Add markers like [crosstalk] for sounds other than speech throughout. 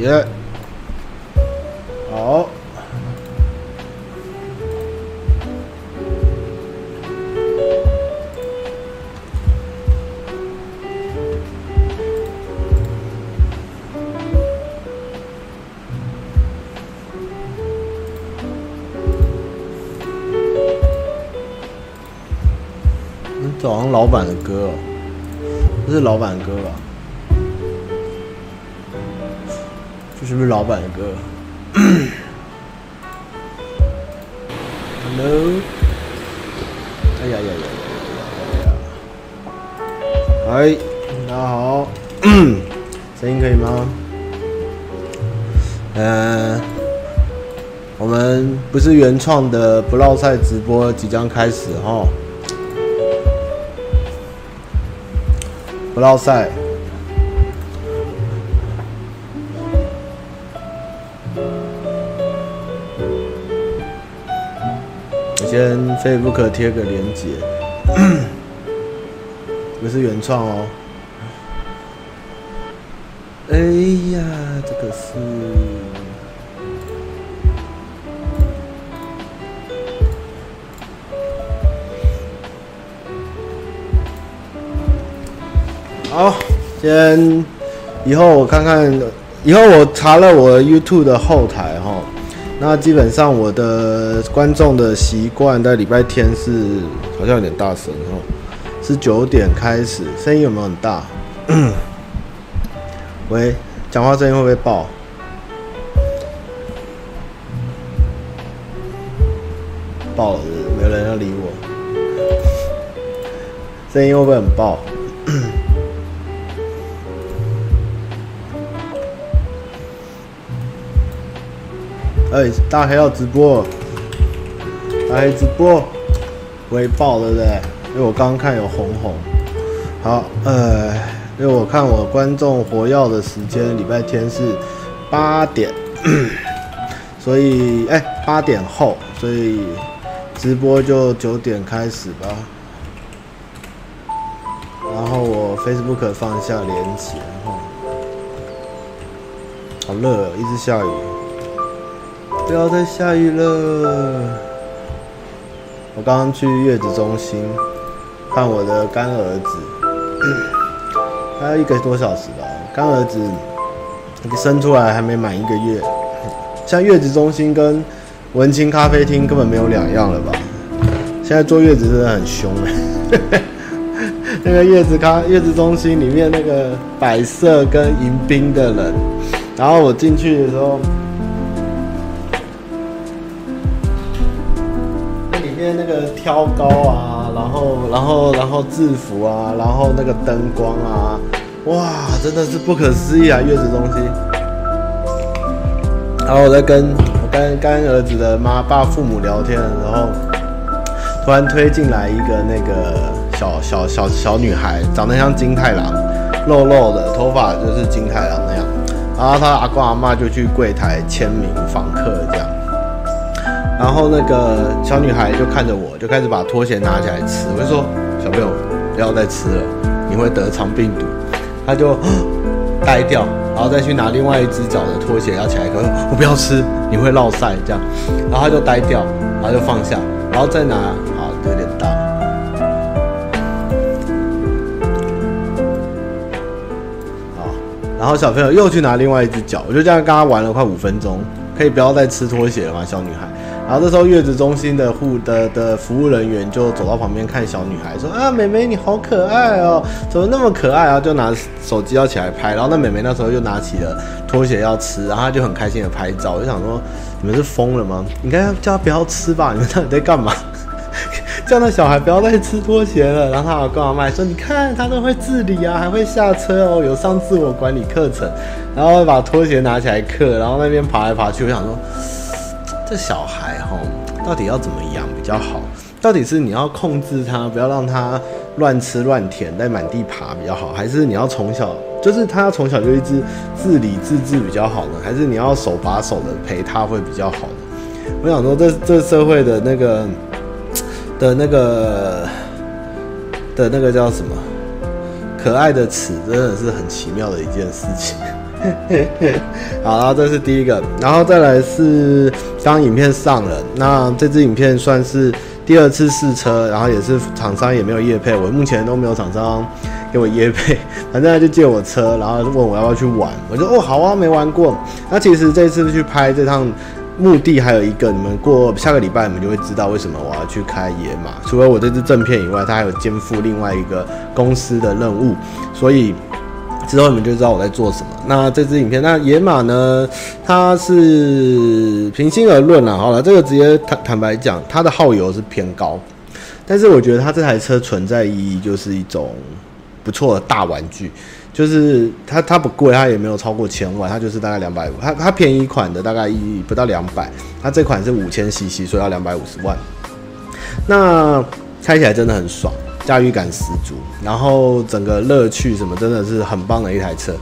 耶，好。这好像老板的歌哦，这是老板的歌吧？这是不是老板的歌？[coughs] Hello，哎呀呀呀呀呀！嗨，大家好，[coughs] 声音可以吗？嗯，我们不是原创的不落赛直播即将开始哈。不落赛，先 Facebook 贴个链接，[clears throat] 不是原创哦。哎呀，这个是。好，先以后我看看，以后我查了我 YouTube 的后台，那基本上我的观众的习惯在礼拜天是好像有点大声哦，是九点开始，声音有没有很大？[clears throat] 喂，讲话声音会不会爆？爆了，没有人要理我，[laughs] 声音会不会很爆？哎、大黑要直播，大黑直播，微爆了嘞？因为我刚刚看有红红。好，呃，因为我看我观众活跃的时间，礼拜天是八点，[clears throat] 所以哎，八点后，所以直播就九点开始吧。然后我 Facebook 放一下连接，好热，一直下雨。不要再下雨了！我刚刚去月子中心看我的干儿子，[coughs] 还有一个多小时吧。干儿子生出来还没满一个月，像月子中心跟文青咖啡厅根本没有两样了吧？现在坐月子真的很凶哎！[laughs] 那个月子咖月子中心里面那个摆设跟迎宾的人，然后我进去的时候。挑高啊，然后然后然后制服啊，然后那个灯光啊，哇，真的是不可思议啊！月子中心。然后我在跟我跟干儿子的妈爸父母聊天的时候，突然推进来一个那个小小小小女孩，长得像金太郎，肉肉的，头发就是金太郎那样。然后他阿公阿妈就去柜台签名访客。然后那个小女孩就看着我，就开始把拖鞋拿起来吃。我就说：“小朋友，不要再吃了，你会得肠病毒。”她就 [gasps] 呆掉，然后再去拿另外一只脚的拖鞋要起来，说：“我不要吃，你会落赛。”这样，然后她就呆掉，然后就放下，然后再拿，啊，有点大。好，然后小朋友又去拿另外一只脚，我就这样跟他玩了快五分钟。可以不要再吃拖鞋了吗，小女孩？然后这时候月子中心的护的的服务人员就走到旁边看小女孩，说啊，妹妹你好可爱哦，怎么那么可爱啊？就拿手机要起来拍，然后那妹妹那时候就拿起了拖鞋要吃，然后她就很开心的拍照。我就想说，你们是疯了吗？应该叫她不要吃吧？你们到底在干嘛？[laughs] 叫那小孩不要再吃拖鞋了。然后他跟我妈说，你看他都会自理啊，还会下车哦，有上自我管理课程，然后把拖鞋拿起来刻，然后那边爬来爬去。我想说。这小孩哈，到底要怎么养比较好？到底是你要控制他，不要让他乱吃乱舔，在满地爬比较好，还是你要从小，就是他从小就一直自理自治比较好呢？还是你要手把手的陪他会比较好呢？我想说这，这社会的那个的那个的那个叫什么？可爱的词真的是很奇妙的一件事情。[laughs] 好，然后这是第一个，然后再来是当影片上了，那这支影片算是第二次试车，然后也是厂商也没有业配，我目前都没有厂商给我业配，反正他就借我车，然后问我要不要去玩，我说哦好啊，没玩过。那其实这次去拍这趟目的还有一个，你们过下个礼拜你们就会知道为什么我要去开野马，除了我这支正片以外，它还有肩负另外一个公司的任务，所以。之后你们就知道我在做什么。那这支影片，那野马呢？它是平心而论啦，好了，这个直接坦坦白讲，它的耗油是偏高。但是我觉得它这台车存在意义就是一种不错的大玩具，就是它它不贵，它也没有超过千万，它就是大概两百五。它它便宜款的大概一不到两百，它这款是五千 CC，所以要两百五十万。那开起来真的很爽。驾驭感十足，然后整个乐趣什么真的是很棒的一台车。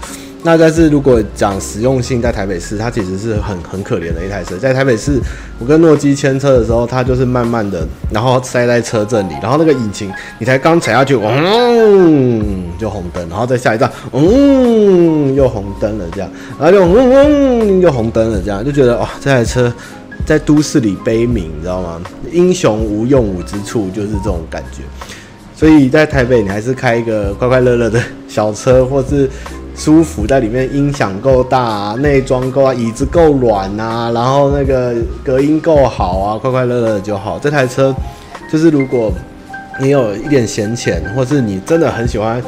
那但是如果讲实用性，在台北市它其实是很很可怜的一台车。在台北市，我跟诺基牵车的时候，它就是慢慢的，然后塞在车阵里，然后那个引擎你才刚踩下去，嗡就红灯，然后再下一站，嗯又红灯了这样，然后就嗡又红灯了这样，就觉得哇这台车在都市里悲鸣，你知道吗？英雄无用武之处，就是这种感觉。所以在台北，你还是开一个快快乐乐的小车，或是舒服在里面，音响够大啊，内装够啊，椅子够软啊，然后那个隔音够好啊，快快乐乐就好。这台车就是如果你有一点闲钱，或是你真的很喜欢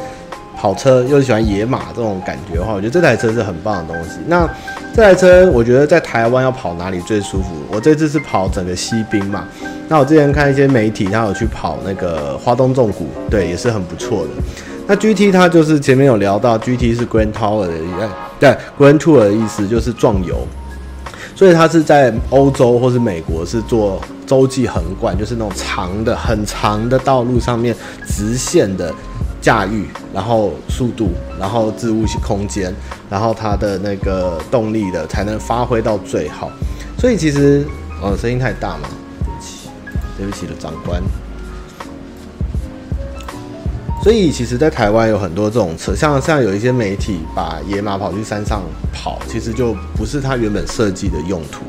跑车，又喜欢野马这种感觉的话，我觉得这台车是很棒的东西。那这台车，我觉得在台湾要跑哪里最舒服？我这次是跑整个西滨嘛。那我之前看一些媒体，他有去跑那个花东纵谷，对，也是很不错的。那 GT 它就是前面有聊到，GT 是 Grand Tour 的，对，Grand Tour 的意思就是壮游，所以它是在欧洲或是美国是做洲际横贯，就是那种长的、很长的道路上面直线的驾驭，然后速度，然后置物空间，然后它的那个动力的才能发挥到最好。所以其实，呃，声音太大嘛。对不起了，长官。所以，其实，在台湾有很多这种车，像像有一些媒体把野马跑去山上跑，其实就不是它原本设计的用途。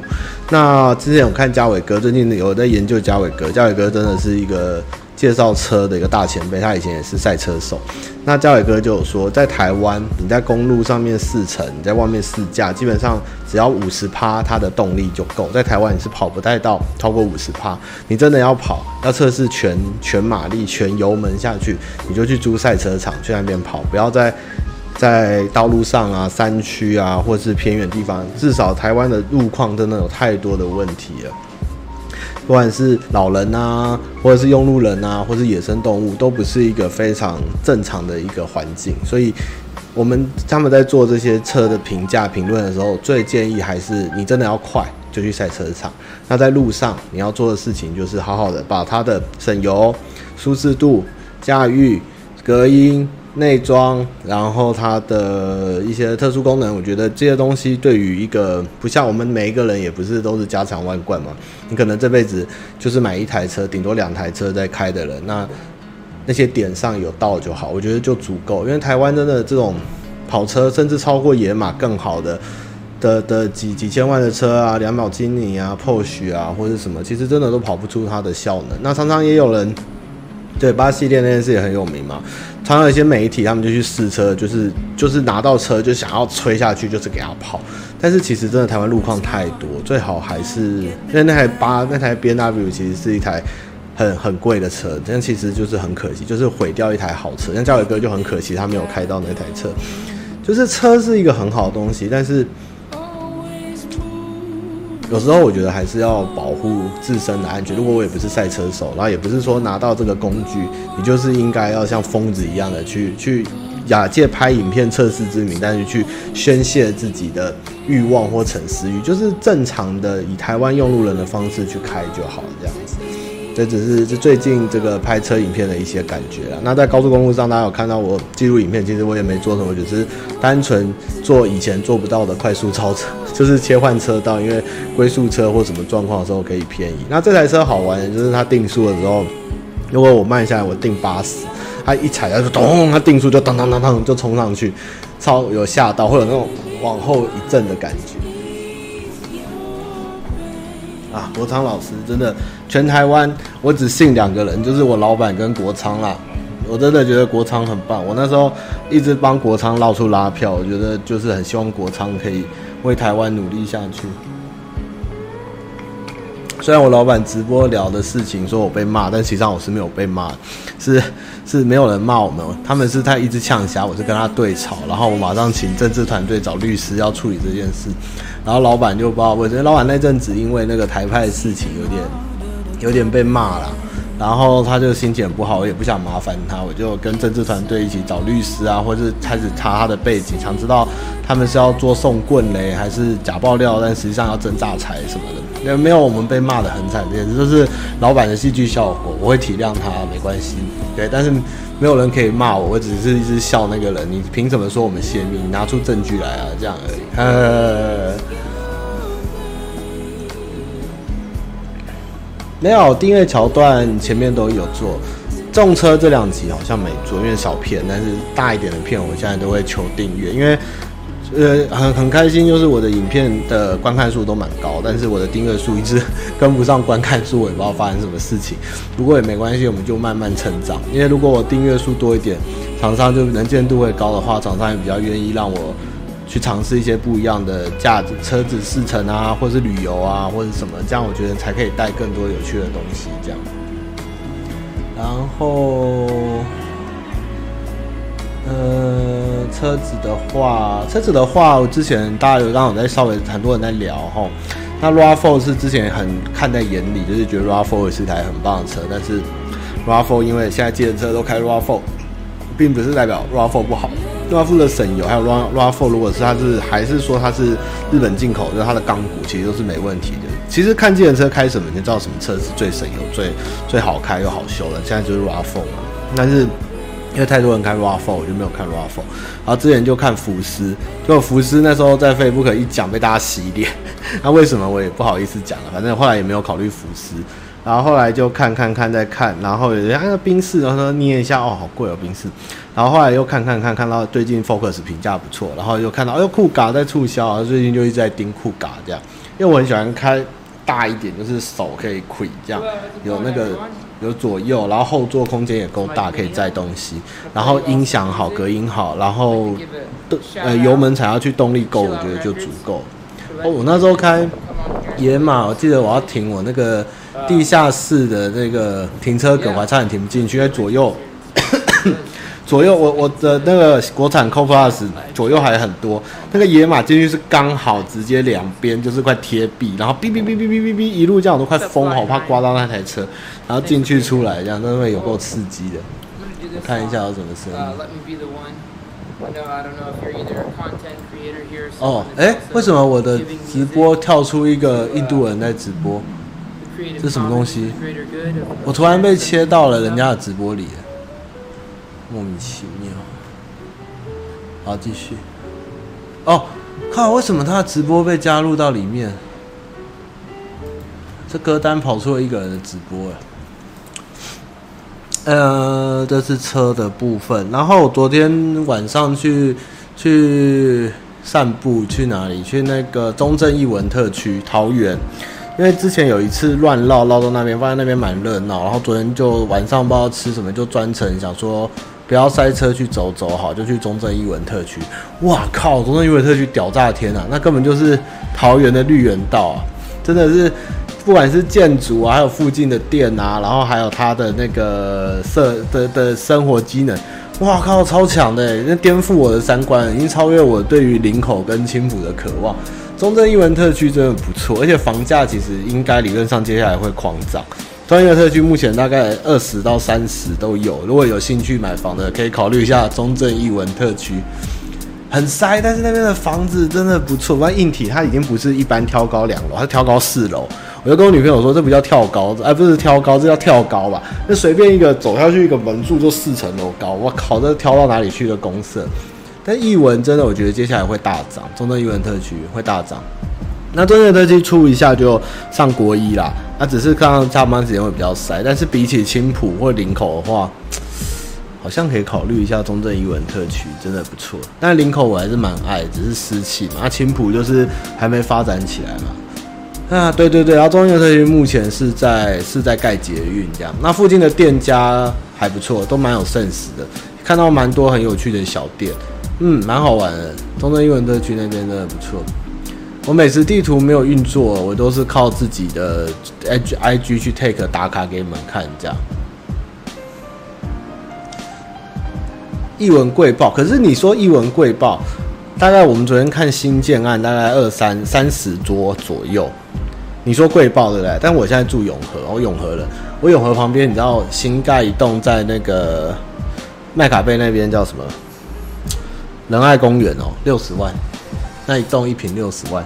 那之前我看嘉伟哥，最近有在研究嘉伟哥，嘉伟哥真的是一个。介绍车的一个大前辈，他以前也是赛车手。那嘉伟哥就有说，在台湾，你在公路上面试乘，你在外面试驾，基本上只要五十趴，它的动力就够。在台湾你是跑不太到超过五十趴。你真的要跑，要测试全全马力、全油门下去，你就去租赛车场去那边跑，不要在在道路上啊、山区啊，或是偏远地方。至少台湾的路况真的有太多的问题了。不管是老人啊，或者是用路人啊，或是野生动物，都不是一个非常正常的一个环境。所以，我们他们在做这些车的评价、评论的时候，最建议还是你真的要快，就去赛车场。那在路上你要做的事情，就是好好的把它的省油、舒适度、驾驭、隔音。内装，然后它的一些特殊功能，我觉得这些东西对于一个不像我们每一个人，也不是都是家财万贯嘛。你可能这辈子就是买一台车，顶多两台车在开的人，那那些点上有到就好，我觉得就足够。因为台湾真的这种跑车，甚至超过野马更好的的的几几千万的车啊，两秒精灵啊，Porsche 啊，或者什么，其实真的都跑不出它的效能。那常常也有人。对，八系列那件事也很有名嘛。常常有一些媒体，他们就去试车，就是就是拿到车就想要吹下去，就是给他跑。但是其实真的台湾路况太多，最好还是因为那台八那台 B N W 其实是一台很很贵的车，但其实就是很可惜，就是毁掉一台好车。像嘉伟哥就很可惜，他没有开到那台车。就是车是一个很好的东西，但是。有时候我觉得还是要保护自身的安全。如果我也不是赛车手，然后也不是说拿到这个工具，你就是应该要像疯子一样的去去假借拍影片测试之名，但是去宣泄自己的欲望或逞私欲，就是正常的以台湾用路人的方式去开就好了，这样子。这只是这最近这个拍车影片的一些感觉啦。那在高速公路上，大家有看到我记录影片，其实我也没做什么，只是单纯做以前做不到的快速超车，[laughs] 就是切换车道，因为龟速车或什么状况的时候可以偏移。那这台车好玩就是它定速的时候，如果我慢下来，我定八十，它一踩它就咚，它定速就当当当当就冲上去，超有吓到，会有那种往后一震的感觉。国昌老师真的，全台湾我只信两个人，就是我老板跟国昌啦。我真的觉得国昌很棒，我那时候一直帮国昌到处拉票，我觉得就是很希望国昌可以为台湾努力下去。虽然我老板直播聊的事情说我被骂，但实际上我是没有被骂，是是没有人骂我们，他们是他一直呛声，我是跟他对吵，然后我马上请政治团队找律师要处理这件事，然后老板就不知道为什么，老板那阵子因为那个台派的事情有点有点被骂了。然后他就心情很不好，我也不想麻烦他，我就跟政治团队一起找律师啊，或者是开始查他的背景，想知道他们是要做送棍嘞，还是假爆料，但实际上要争诈财什么的。因为没有我们被骂得很惨，这就是老板的戏剧效果，我会体谅他，没关系。对，但是没有人可以骂我，我只是一直笑那个人。你凭什么说我们泄密？你拿出证据来啊，这样而已。[laughs] 没有订阅桥段，前面都有做。重车这两集好像没做，因为少片。但是大一点的片，我现在都会求订阅，因为呃很很开心，就是我的影片的观看数都蛮高，但是我的订阅数一直跟不上观看数，我也不知道发生什么事情。不过也没关系，我们就慢慢成长。因为如果我订阅数多一点，厂商就能见度会高的话，厂商也比较愿意让我。去尝试一些不一样的价值车子试乘啊，或者是旅游啊，或者什么，这样我觉得才可以带更多有趣的东西。这样，然后，呃，车子的话，车子的话，我之前大家有刚好在稍微很多人在聊哈，那 RAV4 是之前很看在眼里，就是觉得 RAV4 是台很棒的车，但是 RAV4 因为现在计程车都开 RAV4，并不是代表 RAV4 不好。Raf 的省油，还有 RAV4，如果是它是还是说它是日本进口，就是它的钢骨其实都是没问题的。其实看计程车开什么，你就知道什么车是最省油、最最好开又好修的。现在就是 RAV4 嘛。但是因为太多人开 RAV4，我就没有看 RAV4。然后之前就看福斯，就福斯那时候在 Facebook 一讲被大家洗脸，[laughs] 那为什么我也不好意思讲了。反正后来也没有考虑福斯。然后后来就看看看再看，然后有人啊宾士，然后说捏一下哦，好贵哦冰室。然后后来又看看看，看到最近 Focus 评价不错，然后又看到哎呦酷嘎在促销，啊最近就一直在盯酷嘎这样，因为我很喜欢开大一点，就是手可以亏这样，有那个有左右，然后后座空间也够大，可以载东西，然后音响好，隔音好，然后呃油门踩下去动力够，我觉得就足够。哦，我那时候开野马，我记得我要停我那个。地下室的那个停车格，我还差点停不进去，因为左右左右我我的那个国产 Co-Plus 左右还很多，那个野马进去是刚好直接两边就是块贴壁，然后哔哔哔哔哔哔哔一路这样我都快疯了，我怕刮到那台车，然后进去出来这样，真的有够刺激的。我看一下有什么声音。哦，哎，为什么我的直播跳出一个印度人在直播？这什么东西？我突然被切到了人家的直播里，莫名其妙。好，继续。哦，靠！为什么他的直播被加入到里面？这歌单跑出了一个人的直播。呃，这是车的部分。然后我昨天晚上去去散步，去哪里？去那个中正艺文特区，桃园。因为之前有一次乱绕绕到那边，发现那边蛮热闹，然后昨天就晚上不知道吃什么，就专程想说不要塞车去走走好，就去中正艺文特区。哇靠，中正艺文特区屌炸天啊！那根本就是桃园的绿园道啊，真的是不管是建筑啊，还有附近的店啊，然后还有它的那个设的的生活机能，哇靠，超强的，那颠覆我的三观，已经超越我对于林口跟青埔的渴望。中正艺文特区真的不错，而且房价其实应该理论上接下来会狂涨。中正艺文特区目前大概二十到三十都有，如果有兴趣买房的，可以考虑一下中正艺文特区。很塞，但是那边的房子真的不错。那硬体它已经不是一般挑高两楼，它挑高四楼。我就跟我女朋友说，这不叫跳高，哎，不是挑高，这叫跳高吧？那随便一个走下去一个门柱就四层楼高，我靠，这挑到哪里去的公设？但艺文真的，我觉得接下来会大涨，中正艺文特区会大涨。那中正特区出一下就上国一啦，那只是看到下班时间会比较塞，但是比起青浦或林口的话，[tsk] 好像可以考虑一下中正艺文特区，真的不错。但林口我还是蛮爱，只是湿气嘛。那青浦就是还没发展起来嘛。啊，对对对，然后中正特区目前是在是在盖捷运这样。那附近的店家还不错，都蛮有 sense 的，看到蛮多很有趣的小店，嗯，蛮好玩的。中正艺文特区那边真的不错。我每次地图没有运作，我都是靠自己的 IG 去 take 打卡给你们看，这样。一文贵报，可是你说一文贵报，大概我们昨天看新建案，大概二三三十桌左右。你说贵报对不对？但我现在住永和，我永和了，我永和旁边，你知道新盖一栋在那个麦卡贝那边叫什么？仁爱公园哦，六十万，那一栋一平六十万。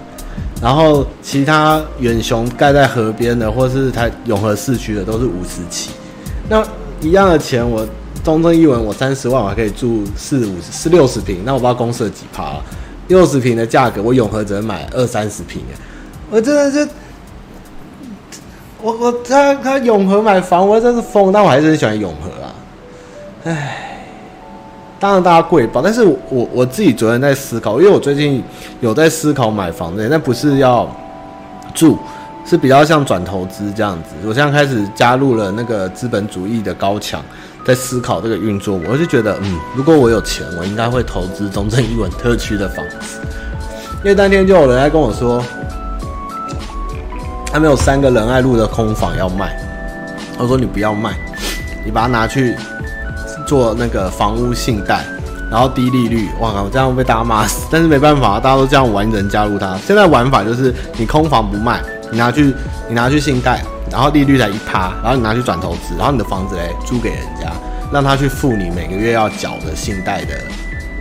然后其他远雄盖在河边的，或是它永和市区的，都是五十起。那一样的钱，我中正一文我三十万，我还可以住四五是六十平。那我不知道公设几趴，六十平的价格，我永和只能买二三十平。我真的是，我我他他永和买房，我真是疯。但我还是很喜欢永和啊，唉。当然，大家贵报，但是我我，自己昨天在思考，因为我最近有在思考买房子，但不是要住，是比较像转投资这样子。我现在开始加入了那个资本主义的高墙，在思考这个运作。我就觉得，嗯，如果我有钱，我应该会投资中正一文特区的房子。因为当天就有人来跟我说，他们有三个仁爱路的空房要卖，我说你不要卖，你把它拿去。做那个房屋信贷，然后低利率，哇靠，这样被大家骂死。但是没办法，大家都这样玩，人加入他。现在玩法就是，你空房不卖，你拿去，你拿去信贷，然后利率才一趴，然后你拿去转投资，然后你的房子嘞租给人家，让他去付你每个月要缴的信贷的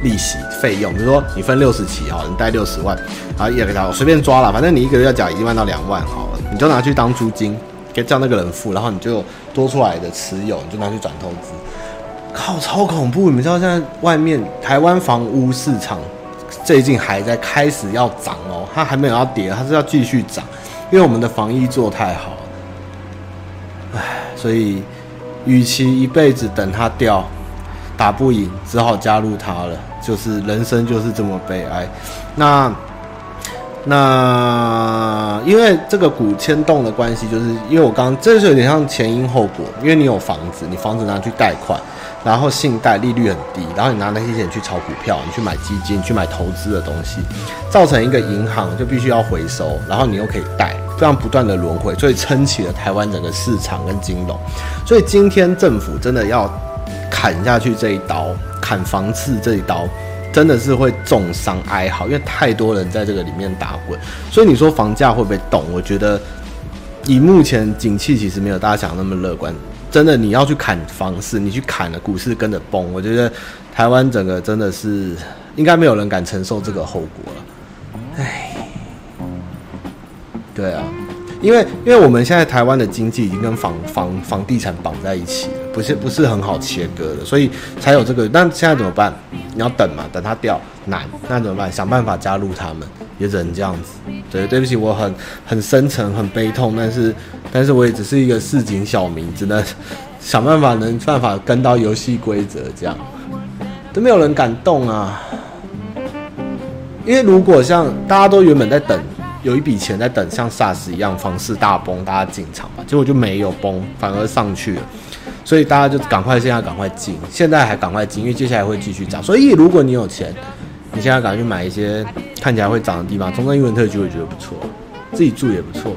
利息费用。比如说你分六十期哈，你贷六十万，然后也给他随便抓了，反正你一个月要缴一万到两万好了，你就拿去当租金，给叫那个人付，然后你就多出来的持有，你就拿去转投资。靠，超恐怖！你们知道现在外面台湾房屋市场最近还在开始要涨哦，它还没有要跌，它是要继续涨，因为我们的防疫做太好，唉，所以与其一辈子等它掉，打不赢，只好加入它了。就是人生就是这么悲哀。那那因为这个股牵动的关系，就是因为我刚刚这是有点像前因后果，因为你有房子，你房子拿去贷款。然后信贷利率很低，然后你拿那些钱去炒股票，你去买基金，去买投资的东西，造成一个银行就必须要回收，然后你又可以贷，这样不断的轮回，所以撑起了台湾整个市场跟金融。所以今天政府真的要砍下去这一刀，砍房市这一刀，真的是会重伤哀嚎，因为太多人在这个里面打滚。所以你说房价会不会动？我觉得以目前景气其实没有大家想的那么乐观。真的，你要去砍房市，你去砍了，股市跟着崩。我觉得台湾整个真的是应该没有人敢承受这个后果了。唉，对啊，因为因为我们现在台湾的经济已经跟房房房地产绑在一起了，不是不是很好切割的，所以才有这个。但现在怎么办？你要等嘛，等它掉难，那怎么办？想办法加入他们。也只能这样子，对，对不起，我很很深沉，很悲痛，但是，但是我也只是一个市井小民，只能想办法，能办法跟到游戏规则，这样都没有人敢动啊。因为如果像大家都原本在等，有一笔钱在等，像 SARS 一样，房市大崩，大家进场嘛，结果就没有崩，反而上去了，所以大家就赶快现在赶快进，现在还赶快进，因为接下来会继续涨，所以如果你有钱。你现在赶快去买一些看起来会涨的地方，中正英文特区我觉得不错，自己住也不错。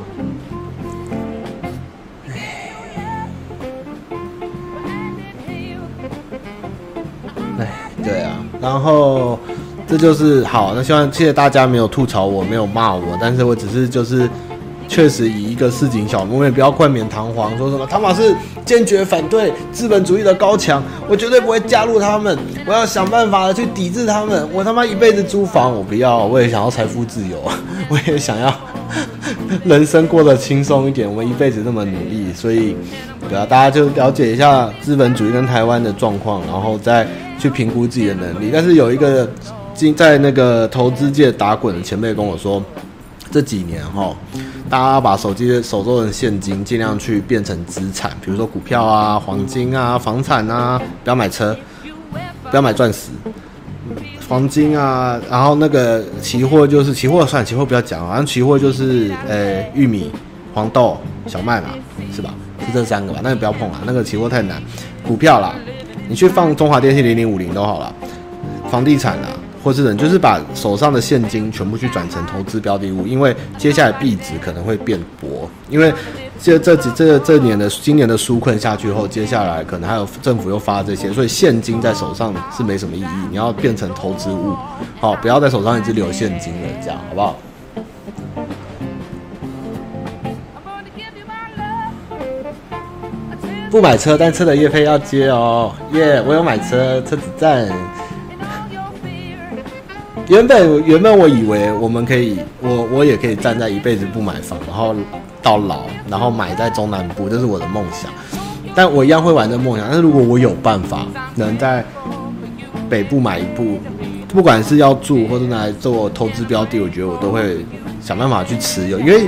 哎，对啊，然后这就是好，那希望谢谢大家没有吐槽我，没有骂我，但是我只是就是。确实以一个市井小民，我也不要冠冕堂皇，说什么汤玛士坚决反对资本主义的高墙，我绝对不会加入他们，我要想办法去抵制他们。我他妈一辈子租房，我不要，我也想要财富自由，[laughs] 我也想要人生过得轻松一点。我们一辈子那么努力，所以对啊，大家就了解一下资本主义跟台湾的状况，然后再去评估自己的能力。但是有一个在那个投资界打滚的前辈跟我说，这几年哈。大家把手机手中的现金尽量去变成资产，比如说股票啊、黄金啊、房产啊，不要买车，不要买钻石、黄金啊，然后那个期货就是期货算期货不要讲，好像期货就是呃玉米、黄豆、小麦嘛，是吧？是这三个吧？那个不要碰啊，那个期货太难。股票啦，你去放中华电信零零五零都好了，房地产啦。或是人就是把手上的现金全部去转成投资标的物，因为接下来币值可能会变薄，因为这这几这这年的今年的纾困下去后，接下来可能还有政府又发这些，所以现金在手上是没什么意义，你要变成投资物，好，不要在手上一直留现金了，这样好不好？不买车，但车的业配要接哦，耶、我有买车，车子赞。原本原本我以为我们可以，我我也可以站在一辈子不买房，然后到老，然后买在中南部，这是我的梦想。但我一样会玩这梦想。但是如果我有办法能在北部买一部，不管是要住或者拿来做投资标的，我觉得我都会想办法去持有。因为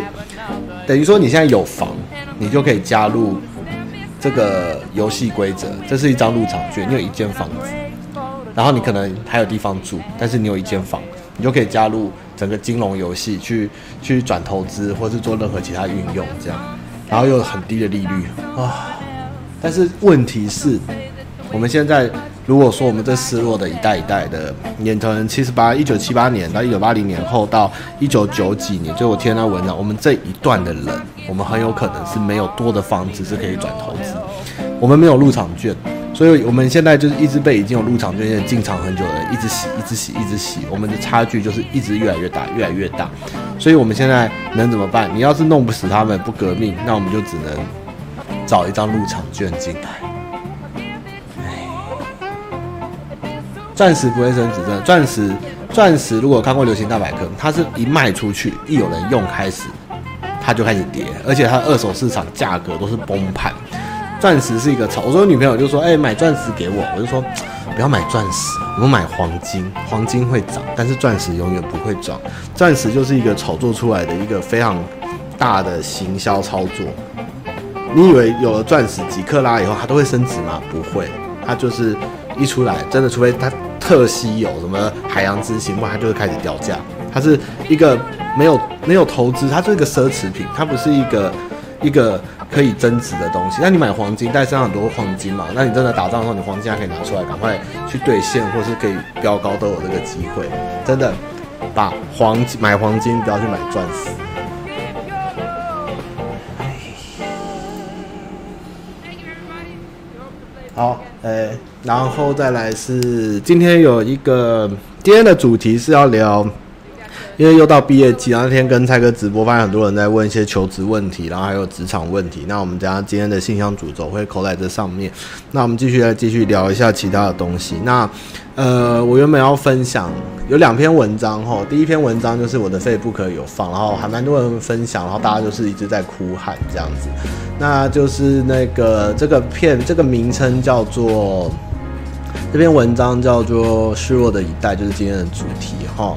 等于说你现在有房，你就可以加入这个游戏规则。这是一张入场券，你有一间房子。然后你可能还有地方住，但是你有一间房，你就可以加入整个金融游戏去去转投资，或是做任何其他运用这样，然后又有很低的利率啊。但是问题是，我们现在如果说我们这失落的一代一代的年头，七十八一九七八年到一九八零年后到一九九几年，就我听到文章，我们这一段的人，我们很有可能是没有多的房子是可以转投资，我们没有入场券。所以我们现在就是一直被已经有入场券进场很久的人一直洗，一直洗，一直洗，我们的差距就是一直越来越大，越来越大。所以我们现在能怎么办？你要是弄不死他们，不革命，那我们就只能找一张入场券进来。钻石不会升值，的。钻石，钻石如果看过《流行大百科》，它是一卖出去，一有人用开始，它就开始跌，而且它二手市场价格都是崩盘。钻石是一个炒，我说女朋友就说，哎、买钻石给我，我就说不要买钻石，我们买黄金，黄金会涨，但是钻石永远不会涨。钻石就是一个炒作出来的一个非常大的行销操作。你以为有了钻石几克拉以后它都会升值吗？不会，它就是一出来，真的，除非它特稀有，什么海洋之星，不然它就会开始掉价。它是一个没有没有投资，它就是一个奢侈品，它不是一个一个。可以增值的东西，那你买黄金，带身上很多黄金嘛？那你真的打仗的时候，你黄金还可以拿出来，赶快去兑现，或是可以飙高都有这个机会。真的，把黄金买黄金，不要去买钻石。好，诶、然后再来是今天有一个今天的主题是要聊。因为又到毕业季，那天跟蔡哥直播，发现很多人在问一些求职问题，然后还有职场问题。那我们等下今天的信箱主轴会扣在这上面。那我们继续来继续聊一下其他的东西。那呃，我原本要分享有两篇文章哈，第一篇文章就是我的 Facebook 有放，然后还蛮多人分享，然后大家就是一直在哭喊这样子。那就是那个这个片这个名称叫做这篇文章叫做《失落的一代》，就是今天的主题哈。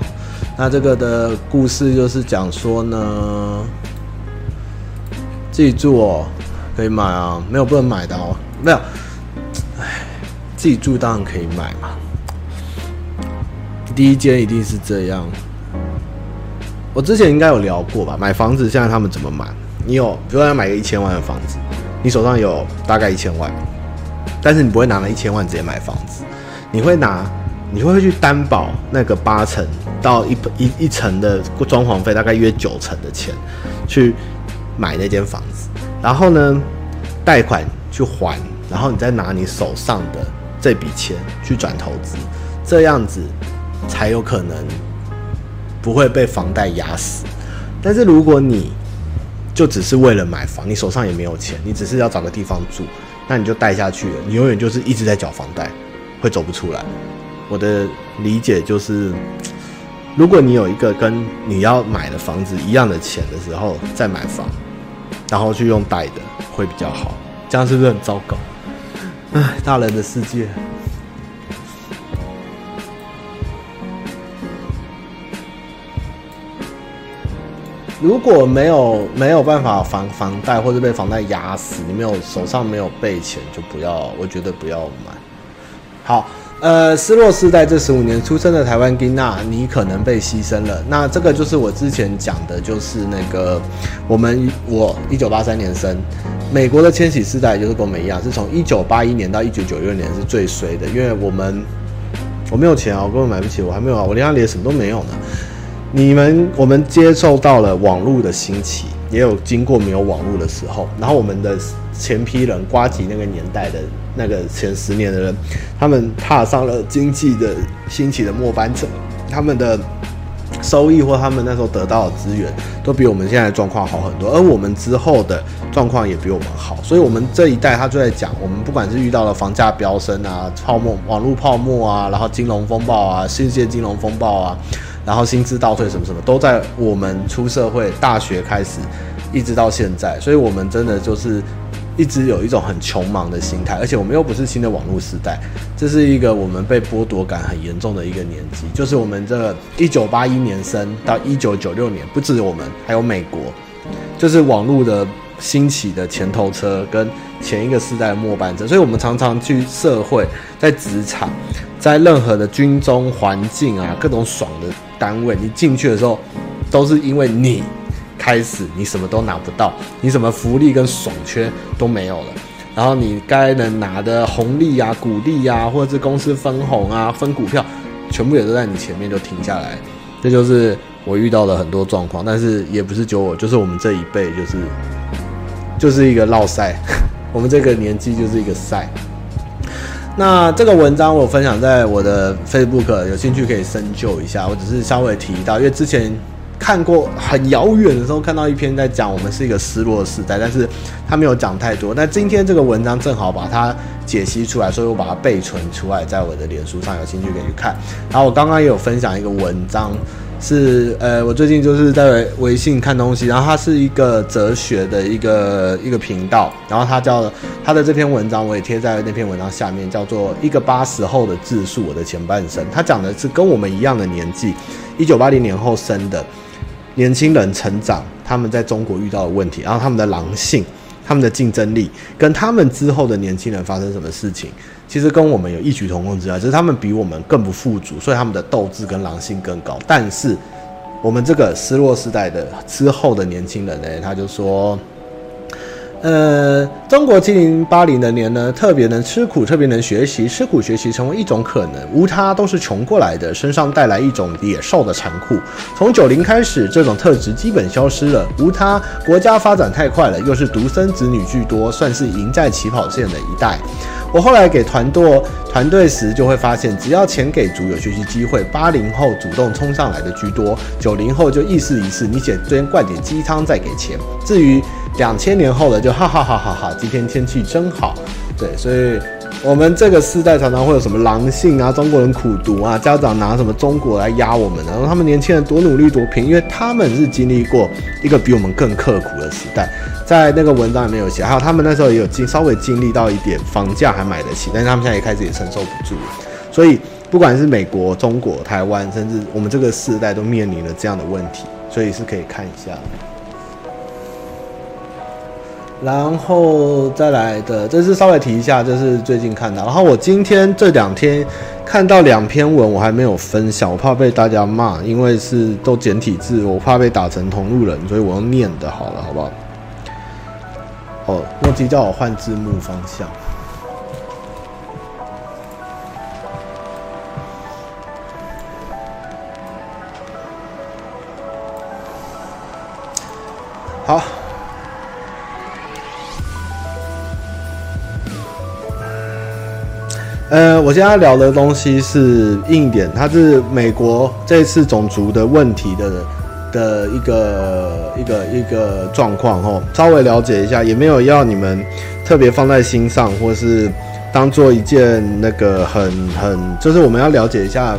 那这个的故事就是讲说呢，自己住哦，可以买啊，没有不能买的哦，没有，哎，自己住当然可以买嘛。第一间一定是这样。我之前应该有聊过吧？买房子现在他们怎么买？你有，比如说要买个一千万的房子，你手上有大概一千万，但是你不会拿那一千万直接买房子，你会拿。你会去担保那个八成到一一一成的装潢费，大概约九成的钱，去买那间房子，然后呢，贷款去还，然后你再拿你手上的这笔钱去转投资，这样子才有可能不会被房贷压死。但是如果你就只是为了买房，你手上也没有钱，你只是要找个地方住，那你就贷下去了，你永远就是一直在缴房贷，会走不出来。我的理解就是，如果你有一个跟你要买的房子一样的钱的时候再买房，然后去用贷的会比较好，这样是不是很糟糕？唉，大人的世界。如果没有没有办法房房贷或者被房贷压死，你没有手上没有备钱，就不要，我觉得不要买。好。呃，失落世代这十五年出生的台湾囡仔，你可能被牺牲了。那这个就是我之前讲的，就是那个我们我一九八三年生，美国的千禧世代就是跟我们一样，是从一九八一年到一九九六年是最衰的，因为我们我没有钱啊，我根本买不起，我还没有啊，我连他连什么都没有呢。你们我们接受到了网络的兴起，也有经过没有网络的时候，然后我们的前批人瓜吉那个年代的。那个前十年的人，他们踏上了经济的兴起的末班车，他们的收益或他们那时候得到的资源，都比我们现在状况好很多。而我们之后的状况也比我们好，所以，我们这一代他就在讲，我们不管是遇到了房价飙升啊、泡沫、网络泡沫啊，然后金融风暴啊、世界金融风暴啊，然后薪资倒退什么什么，都在我们出社会、大学开始，一直到现在。所以，我们真的就是。一直有一种很穷忙的心态，而且我们又不是新的网络时代，这是一个我们被剥夺感很严重的一个年纪。就是我们这一九八一年生到一九九六年，不止我们，还有美国，就是网络的兴起的前头车跟前一个时代的末班车。所以我们常常去社会，在职场，在任何的军中环境啊，各种爽的单位，你进去的时候，都是因为你。开始，你什么都拿不到，你什么福利跟爽缺都没有了，然后你该能拿的红利啊、股利啊，或者是公司分红啊、分股票，全部也都在你前面就停下来。这就是我遇到的很多状况，但是也不是就我，就是我们这一辈，就是就是一个落赛，[laughs] 我们这个年纪就是一个赛。那这个文章我分享在我的 Facebook，有兴趣可以深究一下。我只是稍微提到，因为之前。看过很遥远的时候，看到一篇在讲我们是一个失落的时代，但是他没有讲太多。那今天这个文章正好把它解析出来，所以我把它备存出来，在我的脸书上有兴趣可以去看。然后我刚刚也有分享一个文章，是呃，我最近就是在微信看东西，然后它是一个哲学的一个一个频道，然后它叫它的这篇文章我也贴在那篇文章下面，叫做一个八十后的自述我的前半生。他讲的是跟我们一样的年纪，一九八零年后生的。年轻人成长，他们在中国遇到的问题，然后他们的狼性、他们的竞争力，跟他们之后的年轻人发生什么事情，其实跟我们有异曲同工之妙，就是他们比我们更不富足，所以他们的斗志跟狼性更高。但是我们这个失落时代的之后的年轻人呢，他就说。呃，中国七零八零的年呢，特别能吃苦，特别能学习，吃苦学习成为一种可能。无他，都是穷过来的，身上带来一种野兽的残酷。从九零开始，这种特质基本消失了。无他，国家发展太快了，又是独生子女居多，算是赢在起跑线的一代。我后来给团队团队时，就会发现，只要钱给足，有学习机会，八零后主动冲上来的居多，九零后就意思一试，你先先灌点鸡汤再给钱。至于两千年后的就哈哈哈哈哈，今天天气真好。对，所以我们这个世代常常会有什么狼性啊，中国人苦读啊，家长拿什么中国来压我们，然后他们年轻人多努力多拼，因为他们是经历过一个比我们更刻苦的时代。在那个文章里面有写，还有他们那时候也有经稍微经历到一点房价还买得起，但是他们现在也开始也承受不住。所以不管是美国、中国、台湾，甚至我们这个世代都面临了这样的问题，所以是可以看一下。然后再来的，这是稍微提一下，这是最近看到。然后我今天这两天看到两篇文，我还没有分享，我怕被大家骂，因为是都简体字，我怕被打成同路人，所以我用念的好了，好不好？哦，诺基叫我换字幕方向。呃，我现在聊的东西是硬点，它是美国这次种族的问题的的一个一个一个状况哦，稍微了解一下，也没有要你们特别放在心上，或是当做一件那个很很，就是我们要了解一下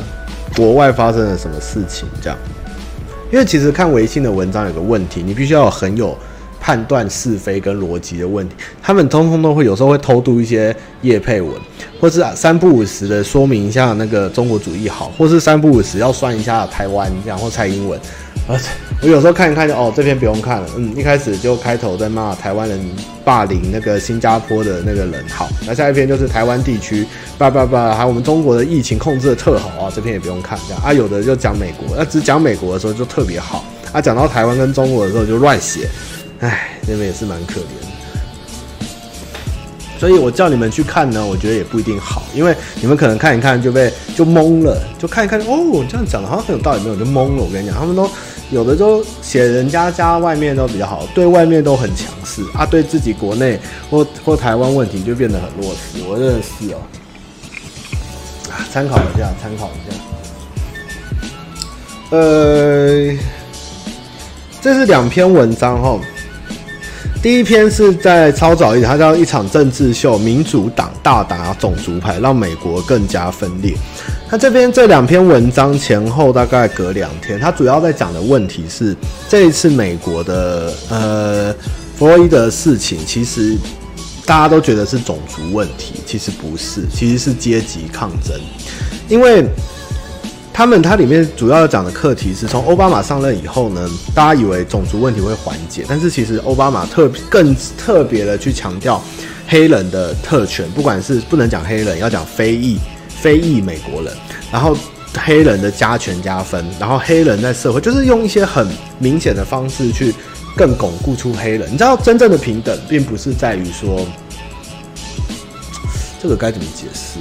国外发生了什么事情这样，因为其实看微信的文章有个问题，你必须要很有。判断是非跟逻辑的问题，他们通通都会有时候会偷渡一些叶配文，或是三不五时的说明一下那个中国主义好，或是三不五时要算一下台湾这样或蔡英文，啊，我有时候看一看就哦，这篇不用看了。嗯，一开始就开头在骂台湾人霸凌那个新加坡的那个人，好，那下一篇就是台湾地区叭叭叭，还有我们中国的疫情控制的特好啊，这篇也不用看。这样啊。有的就讲美国，那只讲美国的时候就特别好啊，讲到台湾跟中国的时候就乱写，唉，那边也是蛮可怜。所以我叫你们去看呢，我觉得也不一定好，因为你们可能看一看就被就懵了，就看一看哦，这样讲的好像很有道理，没有就懵了。我跟你讲，他们都有的都写人家家外面都比较好，对外面都很强势啊，对自己国内或 [laughs] 或台湾问题就变得很弱势。我真的是哦，啊，参考一下，参考一下。呃，这是两篇文章哈。第一篇是在超早一点，它叫一场政治秀，民主党大打种族牌，让美国更加分裂。它这边这两篇文章前后大概隔两天，它主要在讲的问题是这一次美国的呃弗洛伊德的事情，其实大家都觉得是种族问题，其实不是，其实是阶级抗争，因为。他们它里面主要讲的课题是从奥巴马上任以后呢，大家以为种族问题会缓解，但是其实奥巴马特更特别的去强调黑人的特权，不管是不能讲黑人，要讲非裔非裔美国人，然后黑人的加权加分，然后黑人在社会就是用一些很明显的方式去更巩固出黑人。你知道真正的平等，并不是在于说这个该怎么解释？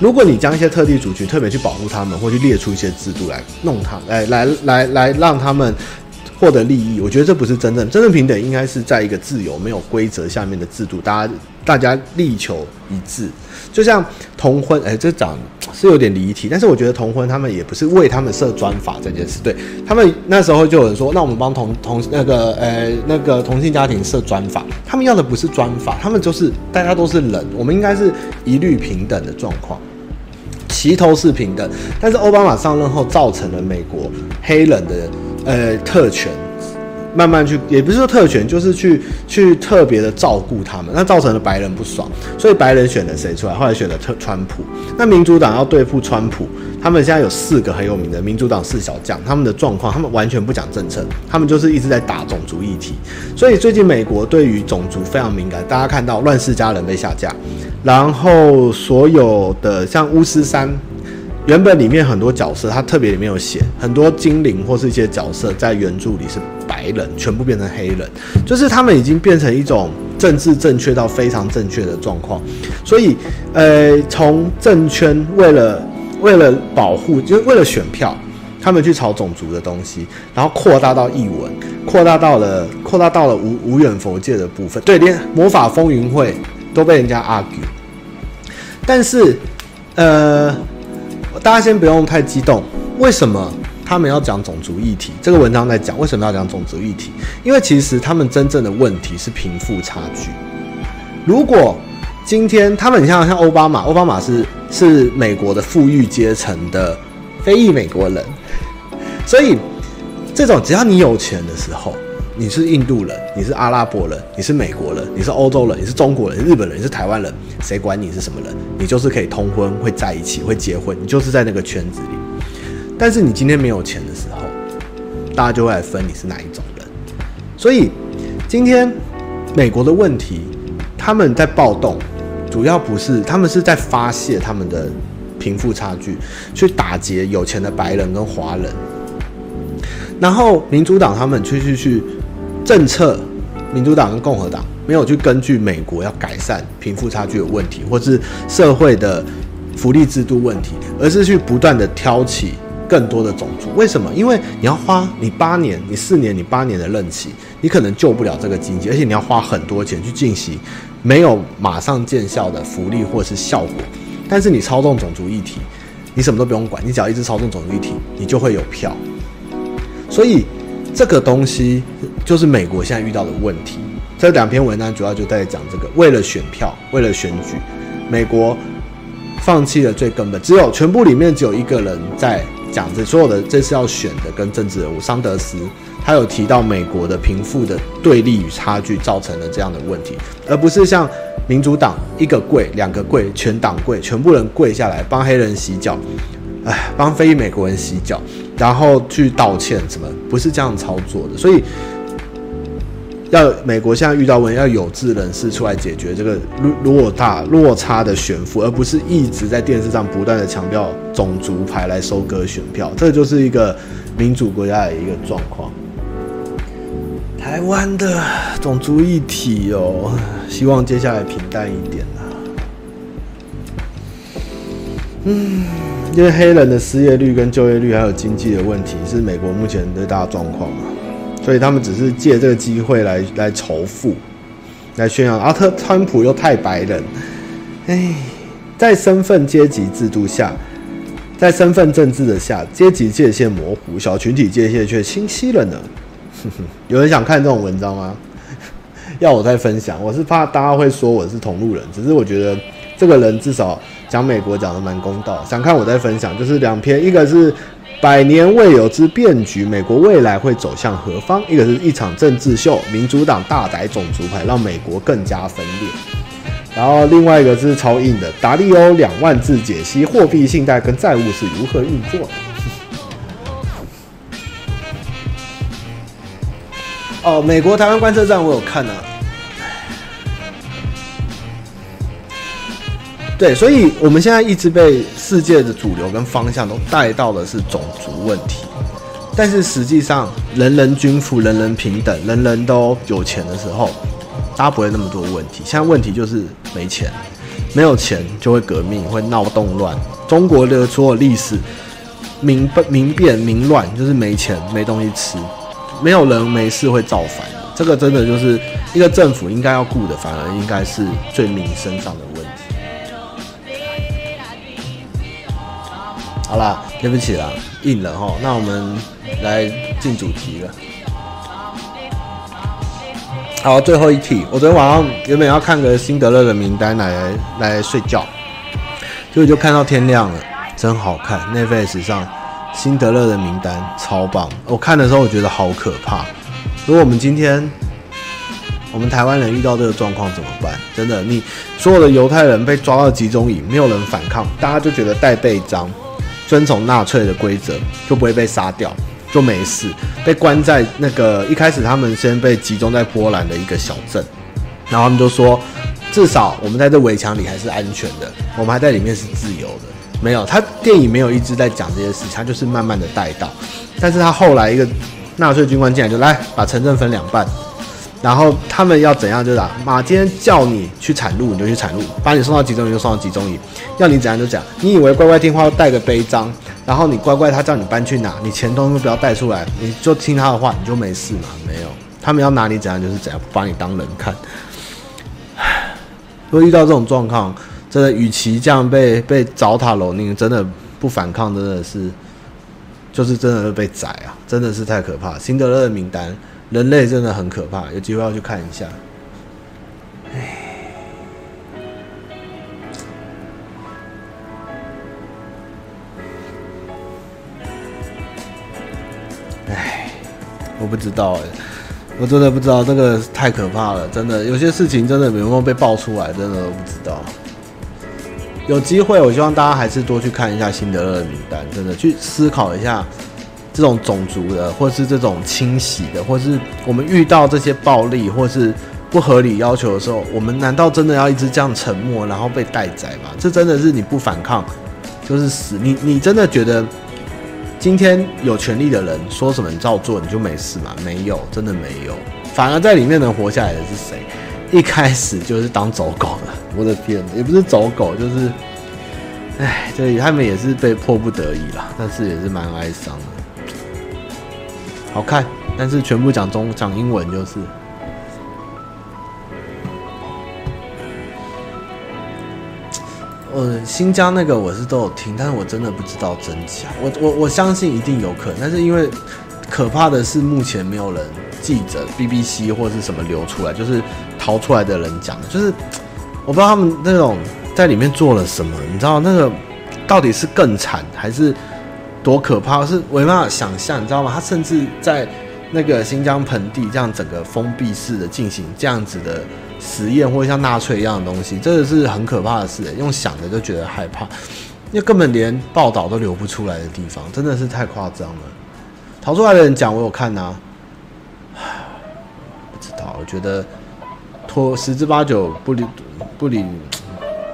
如果你将一些特定族群特别去保护他们，或去列出一些制度来弄他，来来来来让他们获得利益，我觉得这不是真正真正平等，应该是在一个自由没有规则下面的制度，大家大家力求一致。就像同婚，哎、这讲是有点离题，但是我觉得同婚他们也不是为他们设专法这件事，对他们那时候就有人说，那我们帮同同那个呃、那个同性家庭设专法，他们要的不是专法，他们就是大家都是人，我们应该是一律平等的状况。齐头是平等，但是奥巴马上任后造成了美国黑人的呃特权，慢慢去也不是说特权，就是去去特别的照顾他们，那造成了白人不爽，所以白人选了谁出来？后来选了特川普。那民主党要对付川普，他们现在有四个很有名的民主党四小将，他们的状况，他们完全不讲政策，他们就是一直在打种族议题。所以最近美国对于种族非常敏感，大家看到乱世佳人被下架。然后所有的像巫师三，原本里面很多角色，它特别里面有写很多精灵或是一些角色，在原著里是白人，全部变成黑人，就是他们已经变成一种政治正确到非常正确的状况。所以，呃，从政圈为了为了保护，就是为了选票，他们去炒种族的东西，然后扩大到译文，扩大到了扩大到了无无远佛界的部分，对，连魔法风云会。都被人家 argue，但是，呃，大家先不用太激动。为什么他们要讲种族议题？这个文章在讲为什么要讲种族议题？因为其实他们真正的问题是贫富差距。如果今天他们，你像像奥巴马，奥巴马是是美国的富裕阶层的非裔美国人，所以这种只要你有钱的时候。你是印度人，你是阿拉伯人，你是美国人，你是欧洲人，你是中国人，日本人，你是台湾人，谁管你是什么人？你就是可以通婚，会在一起，会结婚，你就是在那个圈子里。但是你今天没有钱的时候，大家就会来分你是哪一种人。所以今天美国的问题，他们在暴动，主要不是他们是在发泄他们的贫富差距，去打劫有钱的白人跟华人，然后民主党他们去去去。政策，民主党跟共和党没有去根据美国要改善贫富差距的问题，或是社会的福利制度问题，而是去不断的挑起更多的种族。为什么？因为你要花你八年、你四年、你八年的任期，你可能救不了这个经济，而且你要花很多钱去进行没有马上见效的福利或是效果。但是你操纵种族议题，你什么都不用管，你只要一直操纵种族议题，你就会有票。所以。这个东西就是美国现在遇到的问题。这两篇文章主要就在讲这个：为了选票，为了选举，美国放弃了最根本。只有全部里面只有一个人在讲这所有的这次要选的跟政治人物桑德斯，他有提到美国的贫富的对立与差距造成了这样的问题，而不是像民主党一个跪两个跪全党跪，全部人跪下来帮黑人洗脚。哎，帮非裔美国人洗脚，然后去道歉，什么不是这样操作的？所以。要美国现在遇到问题，要有志人士出来解决这个落大落差的悬殊，而不是一直在电视上不断的强调种族牌来收割选票，这就是一个民主国家的一个状况。台湾的种族议题哦，希望接下来平淡一点啊。嗯，因为黑人的失业率跟就业率还有经济的问题是美国目前最大的状况嘛。所以他们只是借这个机会来来仇富，来宣扬。阿特川普又太白人，哎，在身份阶级制度下，在身份政治的下，阶级界限模糊，小群体界限却清晰了呢。[laughs] 有人想看这种文章吗？[laughs] 要我再分享？我是怕大家会说我是同路人，只是我觉得这个人至少讲美国讲得蛮公道。想看我再分享，就是两篇，一个是。百年未有之变局，美国未来会走向何方？一个是一场政治秀，民主党大摆种族牌，让美国更加分裂。然后另外一个是超硬的，达利欧两万字解析货币、信贷跟债务是如何运作的。哦，美国台湾观测站我有看、啊。对，所以我们现在一直被世界的主流跟方向都带到的是种族问题，但是实际上人人均富、人人平等、人人都有钱的时候，大家不会那么多问题。现在问题就是没钱，没有钱就会革命，会闹动乱。中国的所有历史民不民变、民乱，就是没钱、没东西吃，没有人没事会造反。这个真的就是一个政府应该要顾的，反而应该是最民生上的问题。好啦，对不起啦，硬了齁。那我们来进主题了。好，最后一题。我昨天晚上原本要看个辛德勒的名单来来睡觉，结果就看到天亮了，真好看。Netflix 上辛德勒的名单超棒。我看的时候我觉得好可怕。如果我们今天我们台湾人遇到这个状况怎么办？真的，你所有的犹太人被抓到集中营，没有人反抗，大家就觉得带背章。遵从纳粹的规则，就不会被杀掉，就没事。被关在那个一开始，他们先被集中在波兰的一个小镇，然后他们就说，至少我们在这围墙里还是安全的，我们还在里面是自由的。没有，他电影没有一直在讲这些事情，他就是慢慢的带到。但是他后来一个纳粹军官进来，就来把城镇分两半。然后他们要怎样就讲，马今天叫你去产路，你就去产路；把你送到集中营就送到集中营。要你怎样就讲，你以为乖乖听话带个背章，然后你乖乖他叫你搬去哪，你钱都不要带出来，你就听他的话，你就没事嘛？没有，他们要拿你怎样就是怎样，不把你当人看。唉，如果遇到这种状况，真的与其这样被被糟蹋蹂躏，真的不反抗，真的是就是真的是被宰啊！真的是太可怕。辛德勒的名单。人类真的很可怕，有机会要去看一下。唉，唉，我不知道哎，我真的不知道，这个太可怕了，真的有些事情真的有没有被爆出来，真的都不知道。有机会，我希望大家还是多去看一下辛德勒的名单，真的去思考一下。这种种族的，或是这种清洗的，或是我们遇到这些暴力或是不合理要求的时候，我们难道真的要一直这样沉默，然后被待宰吗？这真的是你不反抗就是死。你你真的觉得今天有权力的人说什么照做你就没事吗？没有，真的没有。反而在里面能活下来的是谁？一开始就是当走狗的。我的天，也不是走狗，就是，哎，对，他们也是被迫不得已啦，但是也是蛮哀伤的。好看，但是全部讲中讲英文就是。呃，新疆那个我是都有听，但是我真的不知道真假。我我我相信一定有可能，但是因为可怕的是目前没有人记者 BBC 或是什么流出来，就是逃出来的人讲的，就是我不知道他们那种在里面做了什么，你知道那个到底是更惨还是？多可怕！是没办法想象，你知道吗？他甚至在那个新疆盆地这样整个封闭式的进行这样子的实验，或者像纳粹一样的东西，真的是很可怕的事。用想的就觉得害怕。因为根本连报道都流不出来的地方，真的是太夸张了。逃出来的人讲，我有看呐、啊，不知道，我觉得拖十之八九不理不理，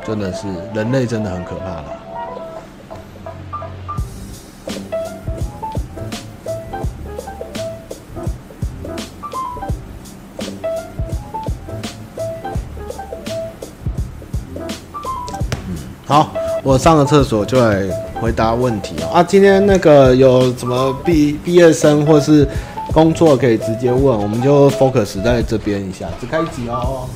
真的是人类真的很可怕了。好，我上个厕所就来回答问题啊！今天那个有什么毕毕业生或是工作可以直接问，我们就 focus 在这边一下，只开一集哦。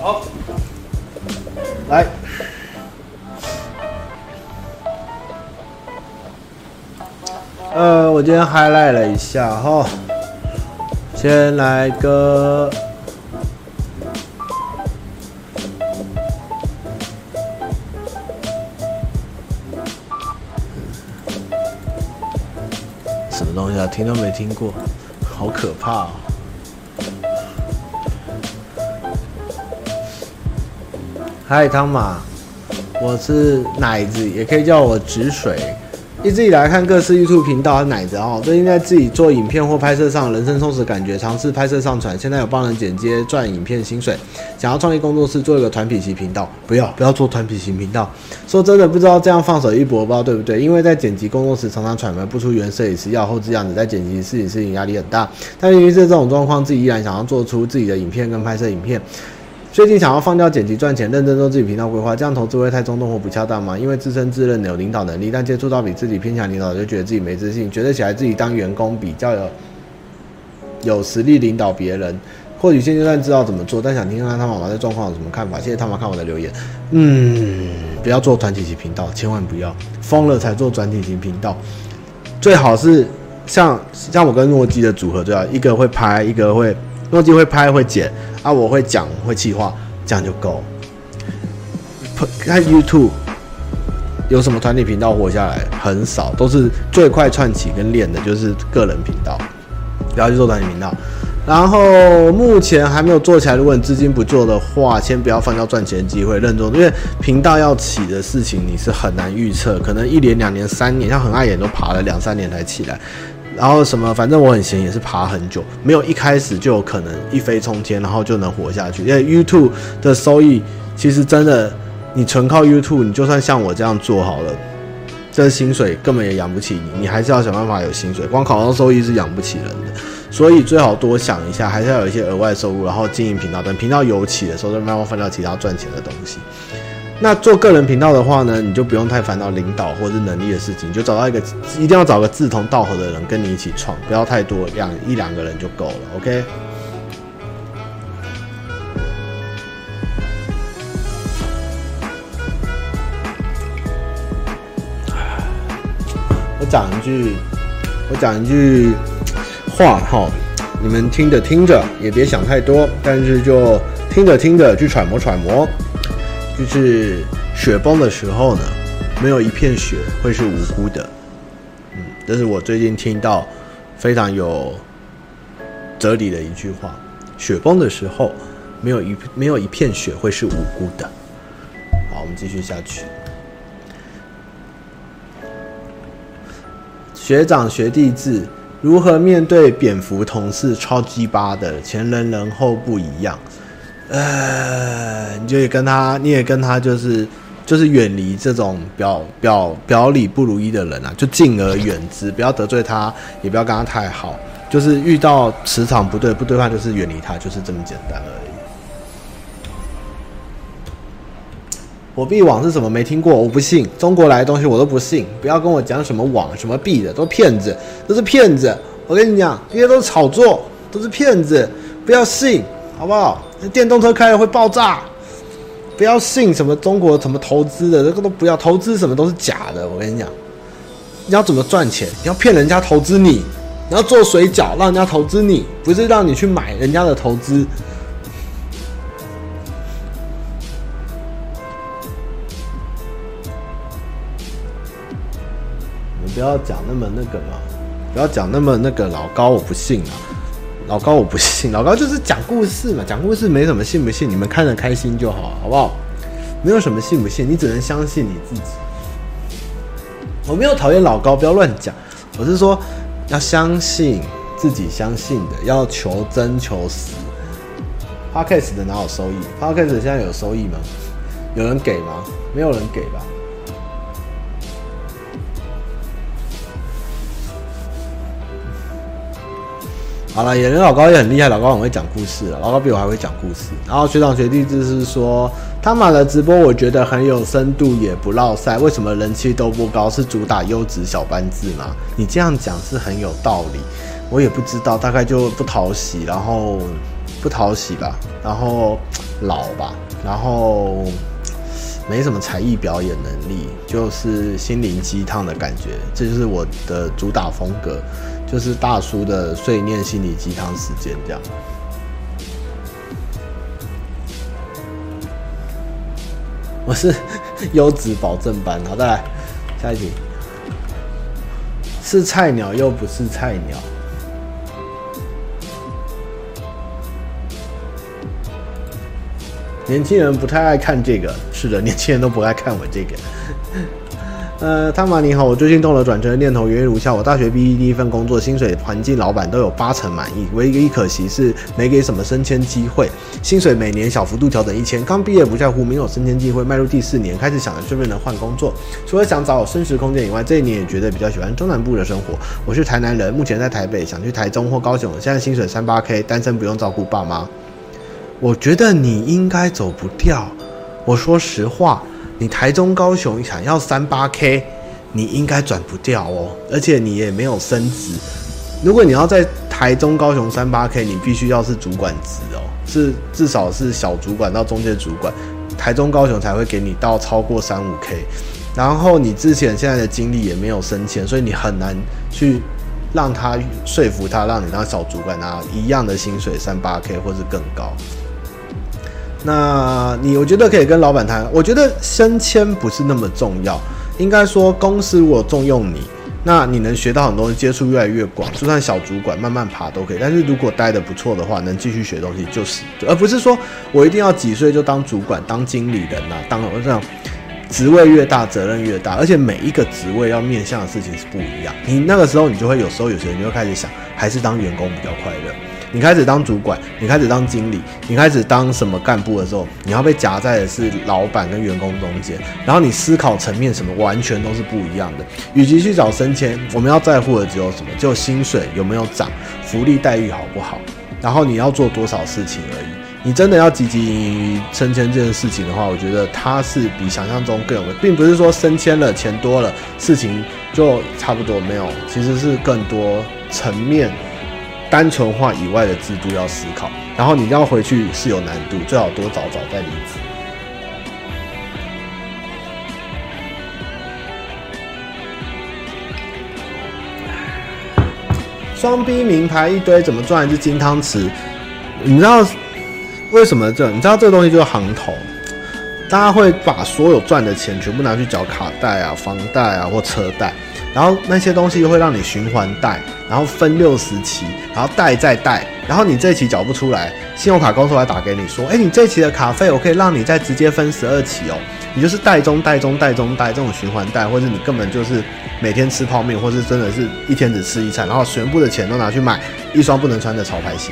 好来，呃，我今天 highlight 了一下哈，先来个，什么东西啊？听都没听过，好可怕哦。嗨，汤马，我是奶子，也可以叫我止水。一直以来看各式 YouTube 频道，奶子哦，最近在自己做影片或拍摄上人生充实感觉，尝试拍摄上传。现在有帮人剪接赚影片薪水，想要创立工作室，做一个团体型频道。不要不要做团体型频道。说真的，不知道这样放手一搏，不知道对不对？因为在剪辑工作时，常常揣摩不出原摄影师要后置样子，在剪辑事情事情压力很大。但因为是这种状况，自己依然想要做出自己的影片跟拍摄影片。最近想要放掉剪辑赚钱，认真做自己频道规划，这样投资会太冲动或不恰当吗？因为自身自认有领导能力，但接触到比自己偏强领导，就觉得自己没自信，觉得起来自己当员工比较有有实力领导别人。或许现阶段知道怎么做，但想听看他妈妈的状况有什么看法。谢谢他妈看我的留言。嗯，不要做团体型频道，千万不要疯了才做团体型频道，最好是像像我跟诺基的组合最好，一个会拍，一个会。诺基会拍会剪啊，我会讲会企划，这样就够。看 YouTube 有什么团体频道活下来很少，都是最快串起跟练的，就是个人频道，不要去做团体频道。然后目前还没有做起来，如果你资金不做的话，先不要放掉赚钱机会，认真，因为频道要起的事情你是很难预测，可能一年、两年、三年，像很爱演都爬了两三年才起来。然后什么，反正我很闲，也是爬很久，没有一开始就有可能一飞冲天，然后就能活下去。因为 YouTube 的收益其实真的，你纯靠 YouTube，你就算像我这样做好了，这薪水根本也养不起你，你还是要想办法有薪水。光考上收益是养不起人的，所以最好多想一下，还是要有一些额外收入，然后经营频道。等频道有起的时候，再慢慢放掉其他赚钱的东西。那做个人频道的话呢，你就不用太烦恼领导或者是能力的事情，就找到一个一定要找个志同道合的人跟你一起创，不要太多，两一两个人就够了。OK。我讲一句，我讲一句话哈，你们听着听着也别想太多，但是就听着听着去揣摩揣摩。就是雪崩的时候呢，没有一片雪会是无辜的。嗯，这是我最近听到非常有哲理的一句话。雪崩的时候，没有一没有一片雪会是无辜的。好，我们继续下去。学长学弟制，如何面对蝙蝠同事超鸡巴的前人人后不一样？呃，你就也跟他，你也跟他，就是就是远离这种表表表里不如一的人啊，就敬而远之，不要得罪他，也不要跟他太好，就是遇到磁场不对不对的话，就是远离他，就是这么简单而已。火币网是什么？没听过，我不信。中国来的东西我都不信。不要跟我讲什么网、什么币的，都骗子，都是骗子。我跟你讲，这些都是炒作，都是骗子，不要信，好不好？那电动车开了会爆炸，不要信什么中国什么投资的，这个都不要投资，什么都是假的。我跟你讲，你要怎么赚钱？你要骗人家投资你，你要做水饺让人家投资你，不是让你去买人家的投资。你不要讲那么那个嘛。不要讲那么那个老高，我不信啊！老高我不信，[laughs] 老高就是讲故事嘛，讲故事没什么信不信，你们看着开心就好，好不好？没有什么信不信，你只能相信你自己。我没有讨厌老高，不要乱讲。我是说，要相信自己相信的，要求真求实。Podcast 的哪有收益？Podcast 现在有收益吗？有人给吗？没有人给吧？好了，演员老高也很厉害，老高很会讲故事，老高比我还会讲故事。然后学长学弟就是说，他们的直播我觉得很有深度，也不落赛。为什么人气都不高？是主打优质小班制吗？你这样讲是很有道理。我也不知道，大概就不讨喜，然后不讨喜吧，然后老吧，然后没什么才艺表演能力，就是心灵鸡汤的感觉，这就是我的主打风格。就是大叔的碎念心理鸡汤时间，这样。我是 [laughs] 优质保证班，好，再来下一题。是菜鸟又不是菜鸟。年轻人不太爱看这个，是的，年轻人都不爱看我这个。呃，汤玛你好，我最近动了转职的念头，原因如下：我大学毕业第一份工作，薪水、环境、老板都有八成满意，唯一可惜是没给什么升迁机会，薪水每年小幅度调整一千。刚毕业不在乎，没有升迁机会，迈入第四年，开始想着是不是能换工作。除了想找有升职空间以外，这一年也觉得比较喜欢中南部的生活。我是台南人，目前在台北，想去台中或高雄。现在薪水三八 K，单身不用照顾爸妈。我觉得你应该走不掉。我说实话。你台中、高雄想要三八 K，你应该转不掉哦，而且你也没有升职。如果你要在台中、高雄三八 K，你必须要是主管职哦，是至少是小主管到中介主管，台中、高雄才会给你到超过三五 K。然后你之前现在的经历也没有升迁，所以你很难去让他说服他，让你当小主管拿一样的薪水三八 K 或是更高。那你我觉得可以跟老板谈，我觉得升迁不是那么重要，应该说公司如果重用你，那你能学到很多东西，接触越来越广，就算小主管慢慢爬都可以。但是如果待得不错的话，能继续学东西就是，而不是说我一定要几岁就当主管、当经理人呐、啊，当这样职位越大责任越大，而且每一个职位要面向的事情是不一样。你那个时候你就会有时候有些人就会开始想，还是当员工比较快乐。你开始当主管，你开始当经理，你开始当什么干部的时候，你要被夹在的是老板跟员工中间，然后你思考层面什么完全都是不一样的。与其去找升迁，我们要在乎的只有什么？就薪水有没有涨，福利待遇好不好，然后你要做多少事情而已。你真的要积极升迁这件事情的话，我觉得它是比想象中更有，并不是说升迁了钱多了事情就差不多没有，其实是更多层面。单纯化以外的制度要思考，然后你要回去是有难度，最好多找找再离职。双逼名牌一堆，怎么赚一只金汤匙？你知道为什么这？你知道这个东西就是行头，大家会把所有赚的钱全部拿去缴卡贷啊、房贷啊或车贷。然后那些东西又会让你循环贷，然后分六十期，然后贷再贷，然后你这期缴不出来，信用卡公司会打给你说，哎，你这期的卡费我可以让你再直接分十二期哦。你就是贷中贷中贷中贷这种循环贷，或者你根本就是每天吃泡面，或是真的是一天只吃一餐，然后全部的钱都拿去买一双不能穿的潮牌鞋。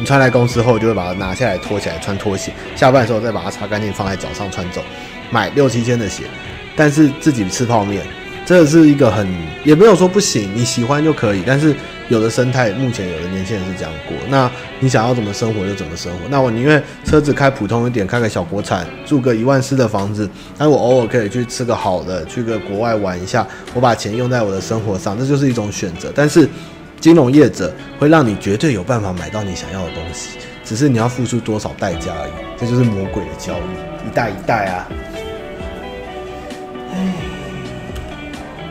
你穿来公司后，就会把它拿下来脱起来穿拖鞋，下班的时候再把它擦干净放在脚上穿走，买六七千的鞋，但是自己吃泡面。这是一个很也没有说不行，你喜欢就可以。但是有的生态，目前有的年轻人是这样过。那你想要怎么生活就怎么生活。那我宁愿车子开普通一点，开个小国产，住个一万四的房子，但我偶尔可以去吃个好的，去个国外玩一下，我把钱用在我的生活上，这就是一种选择。但是金融业者会让你绝对有办法买到你想要的东西，只是你要付出多少代价而已。这就是魔鬼的交易，一代一代啊。唉。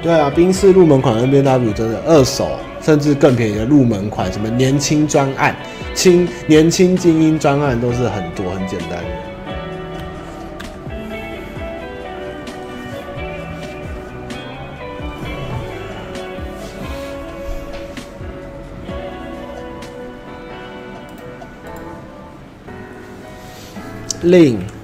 对啊，宾士入门款 N B W，真的二手甚至更便宜的入门款，什么年轻专案、轻年轻精英专案都是很多很简单的。令。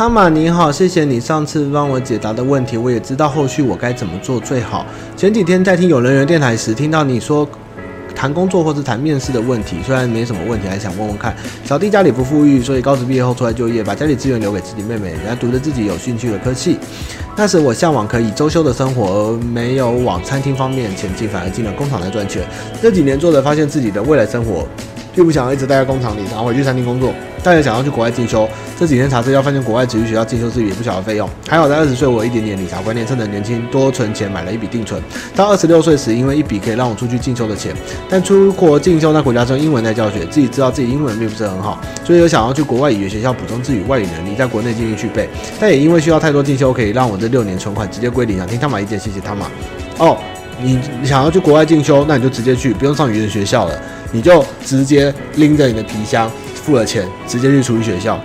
汤马你好，谢谢你上次帮我解答的问题，我也知道后续我该怎么做最好。前几天在听有人缘电台时，听到你说谈工作或是谈面试的问题，虽然没什么问题，还想问问看。小弟家里不富裕，所以高职毕业后出来就业，把家里资源留给自己妹妹，然后读着自己有兴趣的科系。那时我向往可以周休的生活，而没有往餐厅方面前进，反而进了工厂来赚钱。这几年做着，发现自己的未来生活。并不想要一直待在工厂里，然后回去餐厅工作，但也想要去国外进修。这几天查资料发现，国外职业学校进修是也不小的费用。还好在二十岁，我有一点点理财观念，趁着年轻多存钱，买了一笔定存。到二十六岁时，因为一笔可以让我出去进修的钱，但出国进修那国家中英文在教学，自己知道自己英文并不是很好，所以有想要去国外语言学校补充自己外语能力，在国内进行去背。但也因为需要太多进修，可以让我这六年存款直接归零。想听汤玛意见，谢谢汤玛。哦，你想要去国外进修，那你就直接去，不用上语言学校了。你就直接拎着你的皮箱，付了钱，直接去厨艺学校。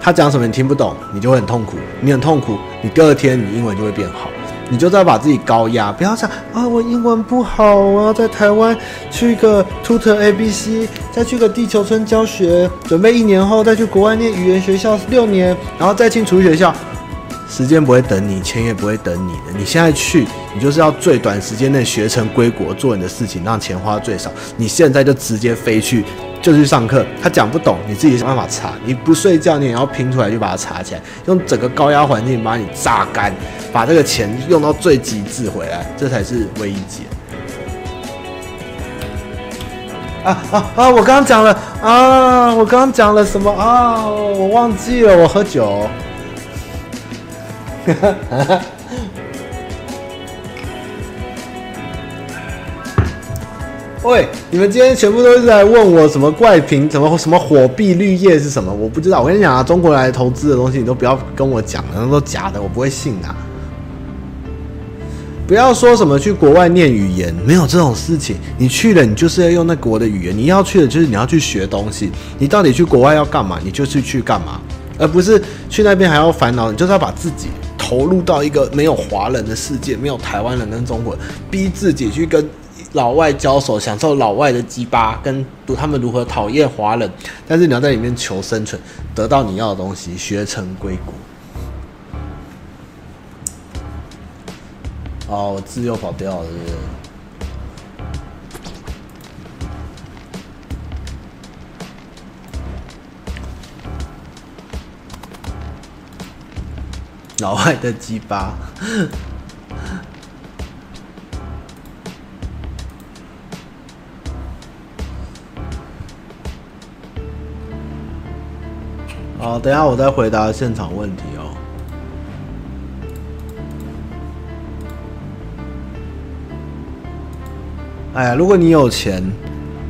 他讲什么你听不懂，你就会很痛苦。你很痛苦，你第二天你英文就会变好。你就知道把自己高压，不要想啊，我英文不好，我要在台湾去一个 Tutor ABC，再去个地球村教学，准备一年后再去国外念语言学校六年，然后再进厨艺学校。时间不会等你，钱也不会等你的。你现在去，你就是要最短时间内学成归国，做你的事情，让钱花最少。你现在就直接飞去，就去上课。他讲不懂，你自己想办法查。你不睡觉，你也要拼出来，就把它查起来。用整个高压环境把你榨干，把这个钱用到最极致回来，这才是唯一解。啊啊啊！我刚刚讲了啊，我刚刚讲了什么啊？我忘记了，我喝酒。[laughs] 喂，你们今天全部都是在问我什么怪评，什么什么火币绿叶是什么？我不知道。我跟你讲啊，中国来投资的东西，你都不要跟我讲，那都假的，我不会信的。不要说什么去国外念语言，没有这种事情。你去了，你就是要用那国的语言。你要去的，就是你要去学东西。你到底去国外要干嘛？你就是去干嘛，而不是去那边还要烦恼。你就是要把自己。投入到一个没有华人的世界，没有台湾人跟中国人，逼自己去跟老外交手，享受老外的鸡巴，跟他们如何讨厌华人。但是你要在里面求生存，得到你要的东西，学成归国。哦，我字又跑掉了，是不是？老外的鸡巴，好，等下我再回答现场问题哦。哎呀，如果你有钱，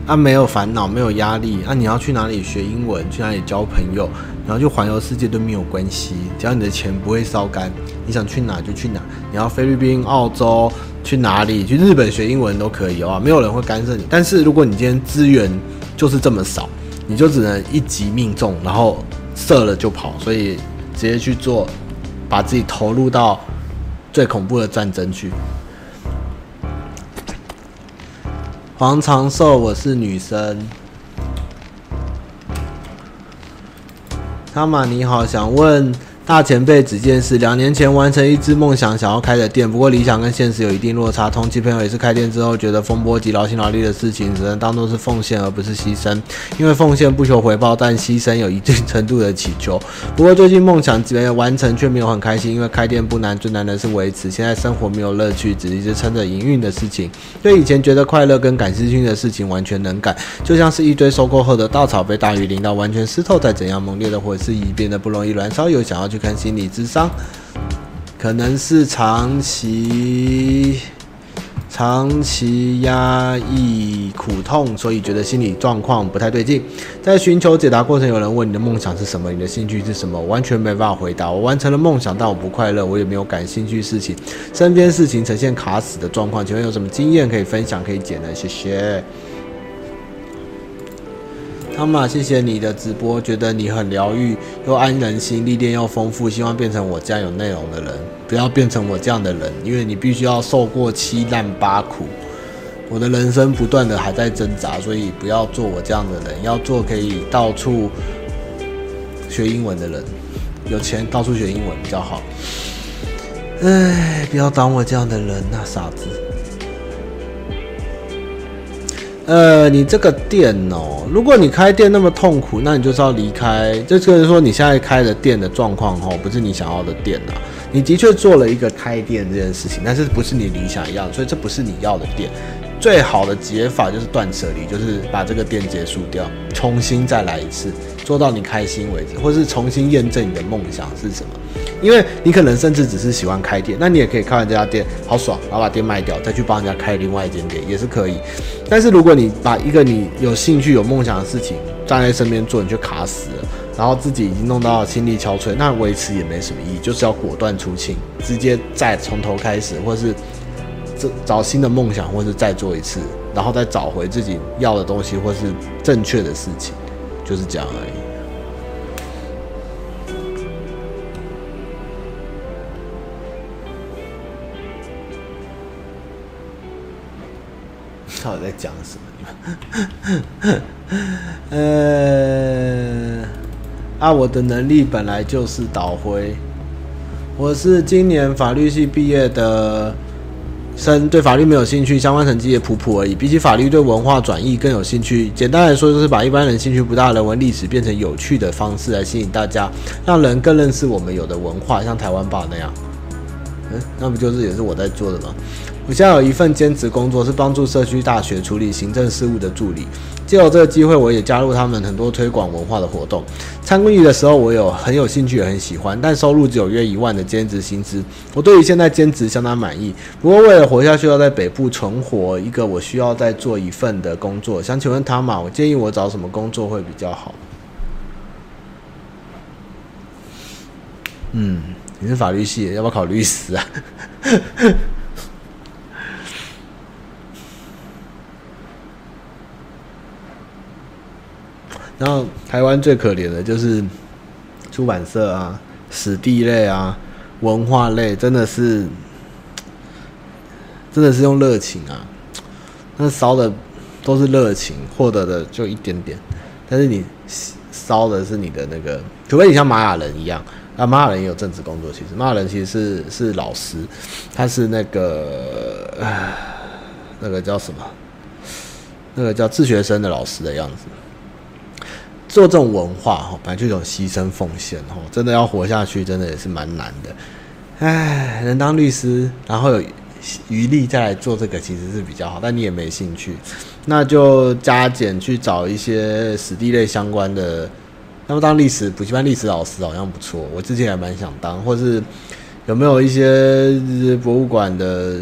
啊，没有烦恼，没有压力，啊，你要去哪里学英文，去哪里交朋友？然后就环游世界都没有关系，只要你的钱不会烧干，你想去哪就去哪。你要菲律宾、澳洲去哪里？去日本学英文都可以哦，没有人会干涉你。但是如果你今天资源就是这么少，你就只能一击命中，然后射了就跑。所以直接去做，把自己投入到最恐怖的战争去。黄长寿，我是女生。汤玛你好，想问大前辈只见是两年前完成一支梦想想要开的店，不过理想跟现实有一定落差。同期朋友也是开店之后觉得风波及劳心劳力的事情只能当做是奉献而不是牺牲，因为奉献不求回报，但牺牲有一定程度的祈求。不过最近梦想没有完成却没有很开心，因为开店不难，最难的是维持。现在生活没有乐趣，只一直撑着营运的事情。对以前觉得快乐跟感兴趣的事情完全能改，就像是一堆收购后的稻草被大雨淋到完全湿透，再怎样猛烈的火势已变得不容易燃烧，有想要去。看心理智商，可能是长期长期压抑苦痛，所以觉得心理状况不太对劲。在寻求解答过程，有人问你的梦想是什么？你的兴趣是什么？完全没办法回答。我完成了梦想，但我不快乐，我也没有感兴趣事情，身边事情呈现卡死的状况。请问有什么经验可以分享？可以解呢？谢谢。汤马，谢谢你的直播，觉得你很疗愈，又安人心，历练又丰富，希望变成我这样有内容的人，不要变成我这样的人，因为你必须要受过七难八苦。我的人生不断的还在挣扎，所以不要做我这样的人，要做可以到处学英文的人，有钱到处学英文比较好。哎，不要当我这样的人啊，傻子。呃，你这个店哦，如果你开店那么痛苦，那你就是要离开。这就是说，你现在开的店的状况哦，不是你想要的店啊。你的确做了一个开店这件事情，但是不是你理想一样，所以这不是你要的店。最好的解法就是断舍离，就是把这个店结束掉，重新再来一次，做到你开心为止，或是重新验证你的梦想是什么。因为你可能甚至只是喜欢开店，那你也可以开完这家店好爽，然后把店卖掉，再去帮人家开另外一间店也是可以。但是如果你把一个你有兴趣、有梦想的事情站在身边做，你就卡死了，然后自己已经弄到心力憔悴，那维持也没什么意义，就是要果断出清，直接再从头开始，或是找新的梦想，或是再做一次，然后再找回自己要的东西，或是正确的事情，就是这样而已。[laughs] 到底在讲什么？呃，啊，我的能力本来就是导回。我是今年法律系毕业的生，对法律没有兴趣，相关成绩也普普而已。比起法律，对文化转译更有兴趣。简单来说，就是把一般人兴趣不大人文历史变成有趣的方式来吸引大家，让人更认识我们有的文化，像台湾吧那样。嗯，那不就是也是我在做的吗？我现在有一份兼职工作，是帮助社区大学处理行政事务的助理。借由这个机会，我也加入他们很多推广文化的活动。参与的时候，我有很有兴趣，也很喜欢，但收入只有约一万的兼职薪资。我对于现在兼职相当满意。不过，为了活下去，要在北部存活，一个我需要再做一份的工作。想请问他嘛？我建议我找什么工作会比较好？嗯，你是法律系，要不要考律师啊？然后台湾最可怜的就是出版社啊、史地类啊、文化类，真的是真的是用热情啊，那烧的都是热情，获得的就一点点，但是你烧的是你的那个，除非你像玛雅人一样，啊，玛雅人也有正职工作，其实玛雅人其实是是老师，他是那个那个叫什么？那个叫自学生的老师的样子。做这种文化哈，本来就有牺牲奉献哈，真的要活下去，真的也是蛮难的。唉，能当律师，然后有余力再来做这个，其实是比较好。但你也没兴趣，那就加减去找一些史地类相关的。那么当历史补习班历史老师好像不错，我之前还蛮想当，或是有没有一些博物馆的、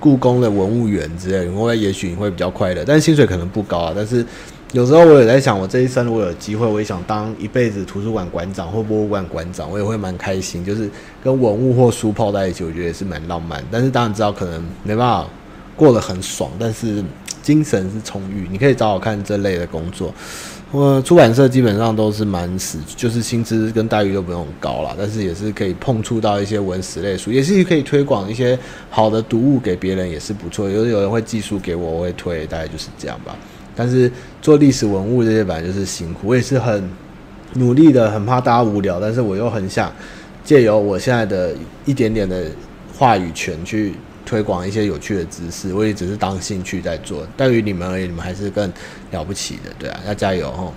故宫的文物员之类的，因为也许你会比较快乐，但是薪水可能不高啊，但是。有时候我也在想，我这一生如果有机会，我也想当一辈子图书馆馆长或博物馆馆长，我也会蛮开心。就是跟文物或书泡在一起，我觉得也是蛮浪漫。但是当然知道可能没办法过得很爽，但是精神是充裕。你可以找找看这类的工作。我出版社基本上都是蛮死，就是薪资跟待遇都不用很高啦，但是也是可以碰触到一些文史类书，也是可以推广一些好的读物给别人，也是不错。有有人会寄书给我，我会推，大概就是这样吧。但是做历史文物这些本来就是辛苦，我也是很努力的，很怕大家无聊，但是我又很想借由我现在的一点点的话语权去推广一些有趣的知识，我也只是当兴趣在做。对于你们而言，你们还是更了不起的，对啊，要加油哦！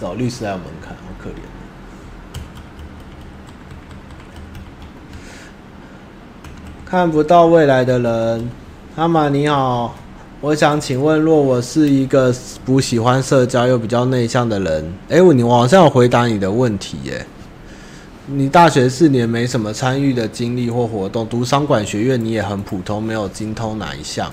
找律师还有门槛，好可怜。看不到未来的人，阿玛你好，我想请问，若我是一个不喜欢社交又比较内向的人，哎，我你我好像有回答你的问题耶。你大学四年没什么参与的经历或活动，读商管学院你也很普通，没有精通哪一项？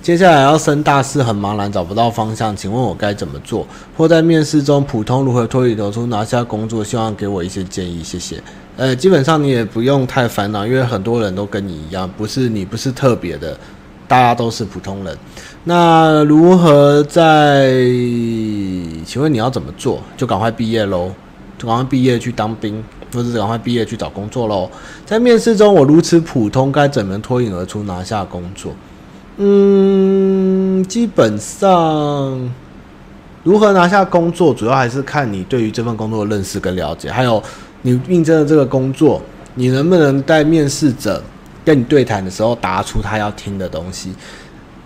接下来要升大四，很茫然，找不到方向，请问我该怎么做？或在面试中普通如何脱颖而出拿下工作？希望给我一些建议，谢谢。呃，基本上你也不用太烦恼，因为很多人都跟你一样，不是你不是特别的，大家都是普通人。那如何在？请问你要怎么做？就赶快毕业喽，就赶快毕业去当兵，或者赶快毕业去找工作喽。在面试中我如此普通，该怎么脱颖而出拿下工作？嗯，基本上如何拿下工作，主要还是看你对于这份工作的认识跟了解，还有。你应征的这个工作，你能不能在面试者跟你对谈的时候答出他要听的东西？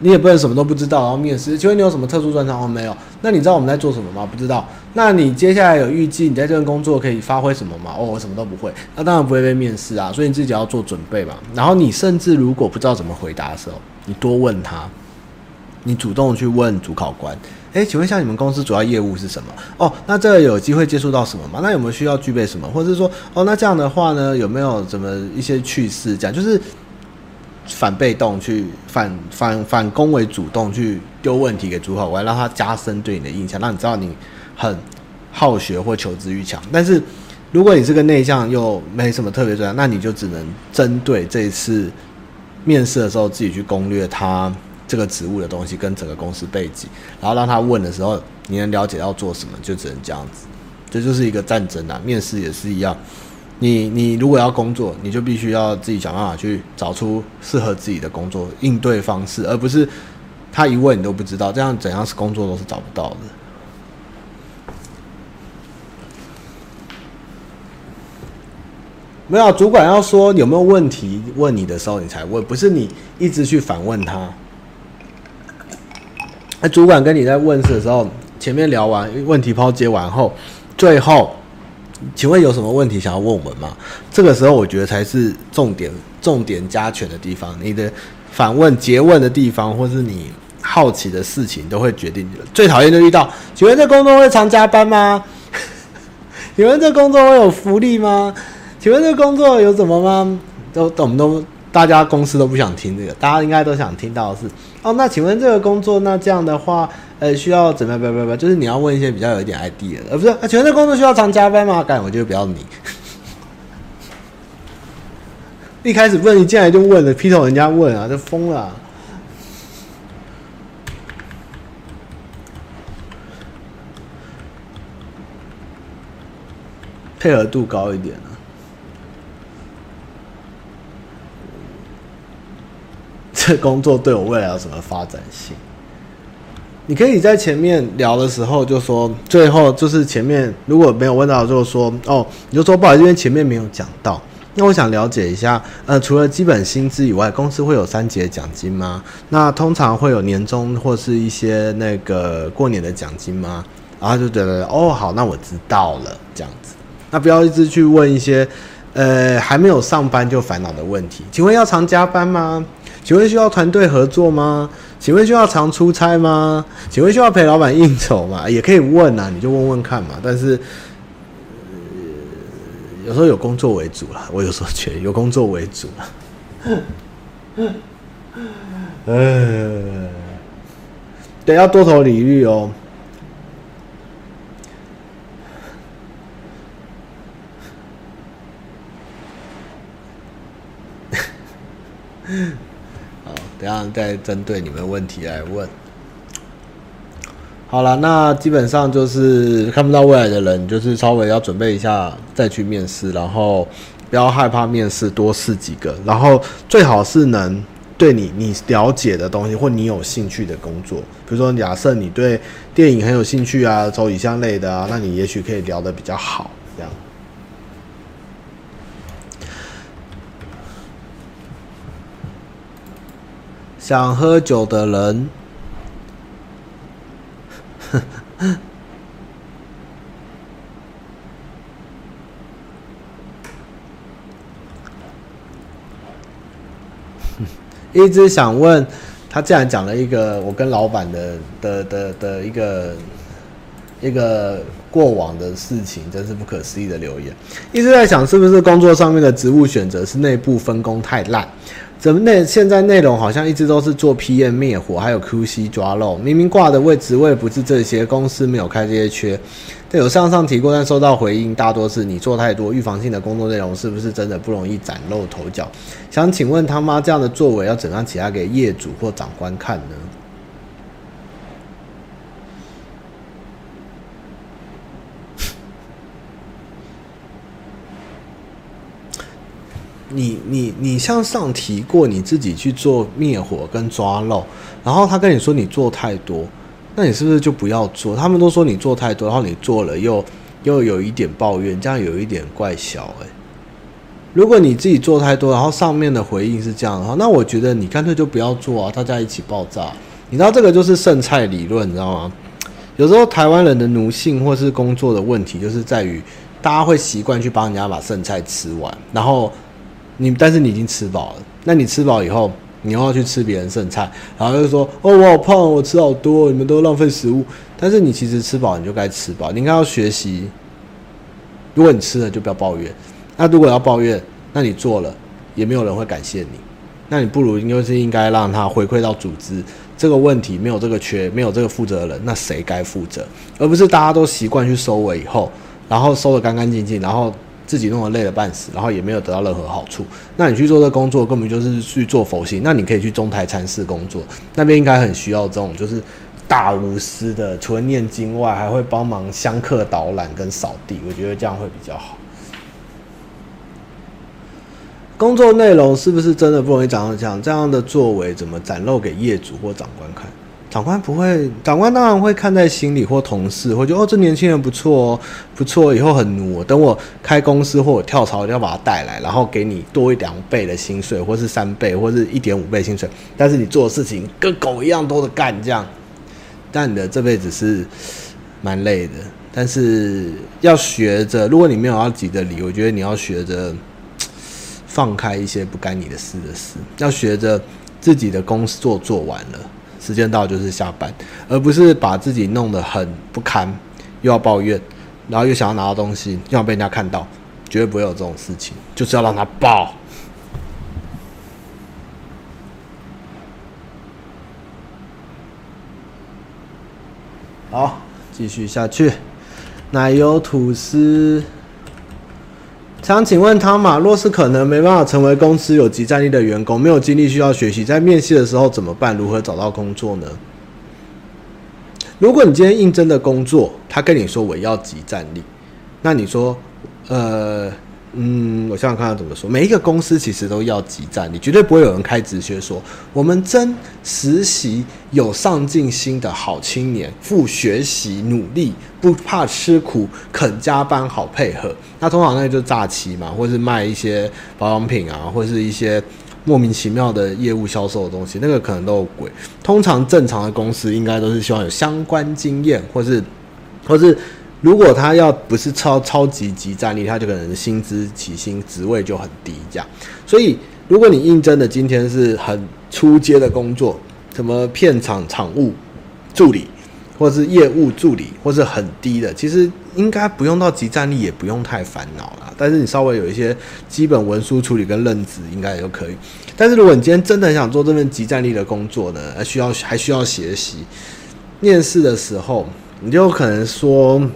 你也不能什么都不知道，然后面试，请问你有什么特殊专长？哦，没有。那你知道我们在做什么吗？不知道。那你接下来有预计你在这份工作可以发挥什么吗？哦，我什么都不会。那当然不会被面试啊，所以你自己要做准备嘛。然后你甚至如果不知道怎么回答的时候，你多问他，你主动去问主考官。诶，请问一下，你们公司主要业务是什么？哦，那这个有机会接触到什么吗？那有没有需要具备什么？或者是说，哦，那这样的话呢，有没有怎么一些趣事？讲就是反被动去反反反攻为主动去丢问题给主考官，让他加深对你的印象，让你知道你很好学或求知欲强。但是如果你是个内向又没什么特别专长，那你就只能针对这一次面试的时候自己去攻略他。这个职务的东西跟整个公司背景，然后让他问的时候，你能了解要做什么，就只能这样子。这就是一个战争啊！面试也是一样，你你如果要工作，你就必须要自己想办法去找出适合自己的工作应对方式，而不是他一问你都不知道，这样怎样是工作都是找不到的。没有，主管要说有没有问题问你的时候，你才问，不是你一直去反问他。那主管跟你在问事的时候，前面聊完问题抛接完后，最后，请问有什么问题想要问我们吗？这个时候我觉得才是重点，重点加权的地方。你的反问、结问的地方，或是你好奇的事情，都会决定你的。最讨厌就遇到，请问这工作会常加班吗？[laughs] 请问这工作会有福利吗？请问这工作有什么吗？都我们都大家公司都不想听这个，大家应该都想听到的是。哦，那请问这个工作，那这样的话，呃，需要怎么样？不不不，就是你要问一些比较有一点 idea 的，而不是，啊，请问这工作需要常加班吗？干，我就不要你。[laughs] 一开始问，一进来就问了，劈头人家问啊，就疯了。配合度高一点啊。这工作对我未来有什么发展性？你可以在前面聊的时候就说，最后就是前面如果没有问到，就说哦，你就说不好意思，因为前面没有讲到。那我想了解一下，呃，除了基本薪资以外，公司会有三节奖金吗？那通常会有年终或是一些那个过年的奖金吗？然后就觉得哦，好，那我知道了，这样子。那不要一直去问一些呃还没有上班就烦恼的问题。请问要常加班吗？请问需要团队合作吗？请问需要常出差吗？请问需要陪老板应酬吗？也可以问啊，你就问问看嘛。但是，呃，有时候有工作为主啦，我有时候觉得有工作为主啦。呃，[laughs] 对，要多头领域哦。[laughs] 等下再针对你们问题来问。好了，那基本上就是看不到未来的人，就是稍微要准备一下再去面试，然后不要害怕面试，多试几个，然后最好是能对你你了解的东西或你有兴趣的工作。比如说，假设你对电影很有兴趣啊，走影像类的啊，那你也许可以聊得比较好。这样，想喝酒的人。[laughs] 一直想问他，既然讲了一个我跟老板的的的的一个一个过往的事情，真是不可思议的留言。一直在想，是不是工作上面的职务选择是内部分工太烂？怎么内现在内容好像一直都是做 PM 灭火，还有 QC 抓漏，明明挂的位置位不是这些，公司没有开这些缺。但有向上提过，但收到回应大多是你做太多预防性的工作内容，是不是真的不容易崭露头角？想请问他妈这样的作为要怎样起来给业主或长官看呢？你你你向上提过你自己去做灭火跟抓漏，然后他跟你说你做太多，那你是不是就不要做？他们都说你做太多，然后你做了又又有一点抱怨，这样有一点怪小诶。如果你自己做太多，然后上面的回应是这样的话，那我觉得你干脆就不要做啊，大家一起爆炸。你知道这个就是剩菜理论，你知道吗？有时候台湾人的奴性或是工作的问题，就是在于大家会习惯去帮人家把剩菜吃完，然后。你但是你已经吃饱了，那你吃饱以后，你又要去吃别人剩菜，然后又说哦，我好胖，我吃好多，你们都浪费食物。但是你其实吃饱你就该吃饱，你应该要学习。如果你吃了就不要抱怨，那如果要抱怨，那你做了也没有人会感谢你，那你不如就是应该让他回馈到组织。这个问题没有这个缺，没有这个负责人，那谁该负责？而不是大家都习惯去收尾以后，然后收得干干净净，然后。自己弄得累了半死，然后也没有得到任何好处。那你去做这工作，根本就是去做佛系。那你可以去中台禅寺工作，那边应该很需要这种就是大无私的，除了念经外，还会帮忙香客导览跟扫地。我觉得这样会比较好。工作内容是不是真的不容易长得这样？这样的作为怎么展露给业主或长官看？长官不会，长官当然会看在心里，或同事会觉得哦，这年轻人不错哦，不错，以后很努。等我开公司或我跳槽，就要把他带来，然后给你多一两倍的薪水，或是三倍，或是一点五倍薪水。但是你做的事情跟狗一样多的干，这样，但你的这辈子是蛮累的。但是要学着，如果你没有要急着离，我觉得你要学着放开一些不干你的事的事，要学着自己的工作做完了。时间到就是下班，而不是把自己弄得很不堪，又要抱怨，然后又想要拿到东西，又要被人家看到，绝对不会有这种事情，就是要让他爆。好，继续下去，奶油吐司。想请问汤马，若是可能没办法成为公司有即战力的员工，没有精力需要学习，在面试的时候怎么办？如何找到工作呢？如果你今天应征的工作，他跟你说我要即战力，那你说，呃。嗯，我想想看他怎么说。每一个公司其实都要即战你，绝对不会有人开职缺说我们征实习有上进心的好青年，付学习努力，不怕吃苦，肯加班，好配合。那通常那就是诈欺嘛，或是卖一些保养品啊，或是一些莫名其妙的业务销售的东西，那个可能都有鬼。通常正常的公司应该都是希望有相关经验，或是，或是。如果他要不是超超级级战力，他就可能薪资起薪职位就很低这样。所以，如果你应征的今天是很初阶的工作，什么片场场务助理，或是业务助理，或是很低的，其实应该不用到即战力，也不用太烦恼了。但是你稍微有一些基本文书处理跟认知，应该也就可以。但是如果你今天真的很想做这份即战力的工作呢，需要还需要学习，面试的时候你就可能说。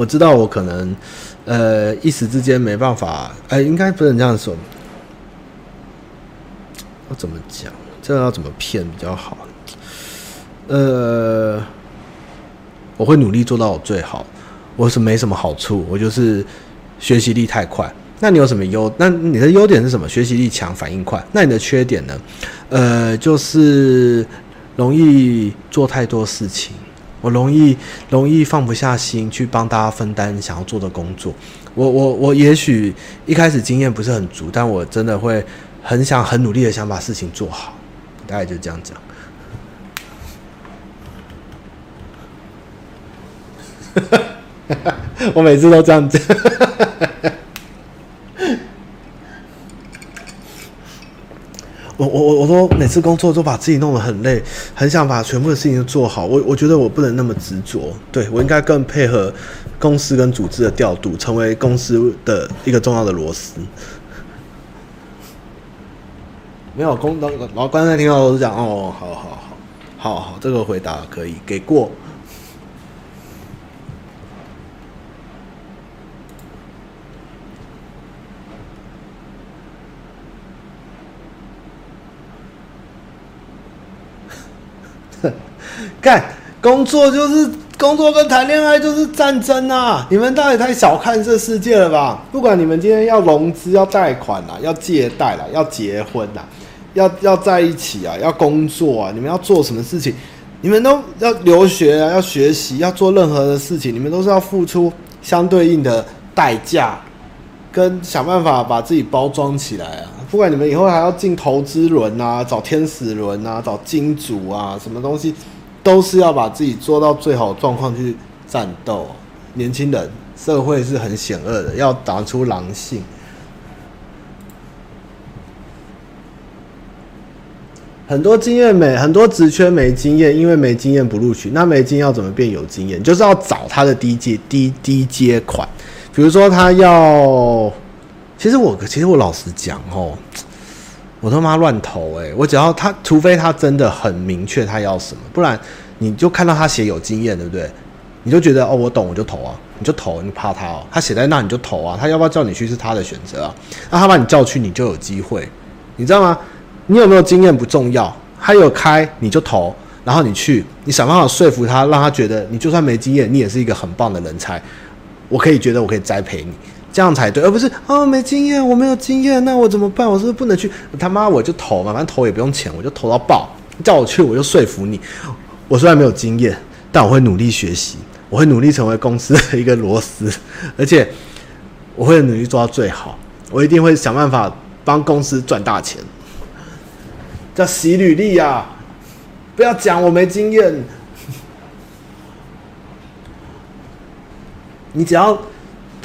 我知道我可能，呃，一时之间没办法，哎、应该不能这样说。要怎么讲？这个要怎么骗比较好？呃，我会努力做到我最好。我是没什么好处，我就是学习力太快。那你有什么优？那你的优点是什么？学习力强，反应快。那你的缺点呢？呃，就是容易做太多事情，我容易容易放不下心去帮大家分担想要做的工作。我我我也许一开始经验不是很足，但我真的会很想很努力的想把事情做好。大概就这样讲。[laughs] [laughs] 我每次都这样讲。我我我我说每次工作都把自己弄得很累，很想把全部的事情都做好。我我觉得我不能那么执着，对，我应该更配合公司跟组织的调度，成为公司的一个重要的螺丝。没有工，然后刚才听到都是讲哦，好好好，好好，这个回答可以给过。干工作就是工作，跟谈恋爱就是战争啊！你们到底太小看这世界了吧？不管你们今天要融资、要贷款啦、要借贷啦、要结婚啦、要要在一起啊、要工作啊，你们要做什么事情？你们都要留学啊、要学习、要做任何的事情，你们都是要付出相对应的代价，跟想办法把自己包装起来啊！不管你们以后还要进投资轮啊、找天使轮啊、找金主啊，什么东西。都是要把自己做到最好状况去战斗。年轻人，社会是很险恶的，要打出狼性。很多经验没，很多职缺没经验，因为没经验不录取。那没经验要怎么变有经验？就是要找他的低阶低低阶款。比如说他要，其实我其实我老实讲哦。我他妈乱投诶，我只要他，除非他真的很明确他要什么，不然你就看到他写有经验，对不对？你就觉得哦，我懂，我就投啊，你就投，你怕他哦？他写在那你就投啊，他要不要叫你去是他的选择啊。那他把你叫去，你就有机会，你知道吗？你有没有经验不重要，他有开你就投，然后你去，你想办法说服他，让他觉得你就算没经验，你也是一个很棒的人才。我可以觉得我可以栽培你。这样才对，而不是啊、哦，没经验，我没有经验，那我怎么办？我是不是不能去？他妈，我就投嘛，反正投也不用钱，我就投到爆。叫我去，我就说服你。我虽然没有经验，但我会努力学习，我会努力成为公司的一个螺丝，而且我会努力做到最好。我一定会想办法帮公司赚大钱。叫洗履历啊！不要讲我没经验，你只要。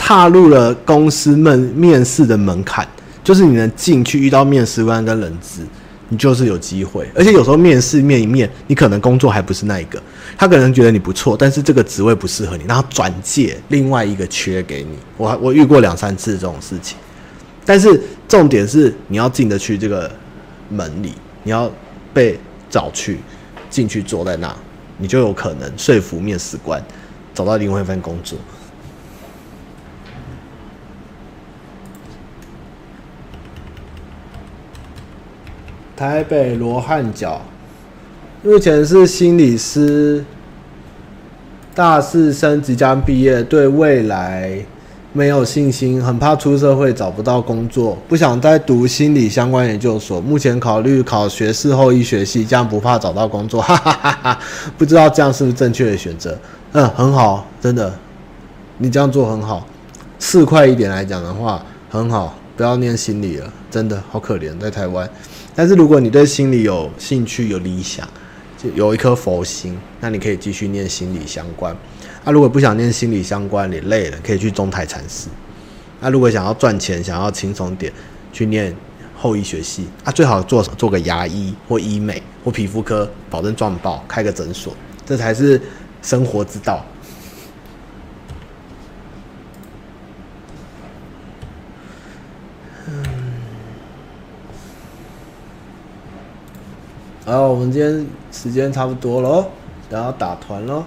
踏入了公司们面试的门槛，就是你能进去遇到面试官跟人资，你就是有机会。而且有时候面试面一面，你可能工作还不是那一个，他可能觉得你不错，但是这个职位不适合你，然后转介另外一个缺给你。我我遇过两三次这种事情，但是重点是你要进得去这个门里，你要被找去进去坐在那，你就有可能说服面试官找到另外一份工作。台北罗汉脚，目前是心理师，大四生即将毕业，对未来没有信心，很怕出社会找不到工作，不想再读心理相关研究所。目前考虑考学士后医学系，这样不怕找到工作。[laughs] 哈哈哈哈，不知道这样是不是正确的选择？嗯，很好，真的，你这样做很好。四块一点来讲的话，很好，不要念心理了，真的好可怜，在台湾。但是如果你对心理有兴趣、有理想，就有一颗佛心，那你可以继续念心理相关。啊，如果不想念心理相关，你累了，可以去中台禅寺。那如果想要赚钱、想要轻松点，去念后医学系。啊，最好做做个牙医或医美或皮肤科，保证赚爆，开个诊所，这才是生活之道。好，我们今天时间差不多喽，然后打团喽。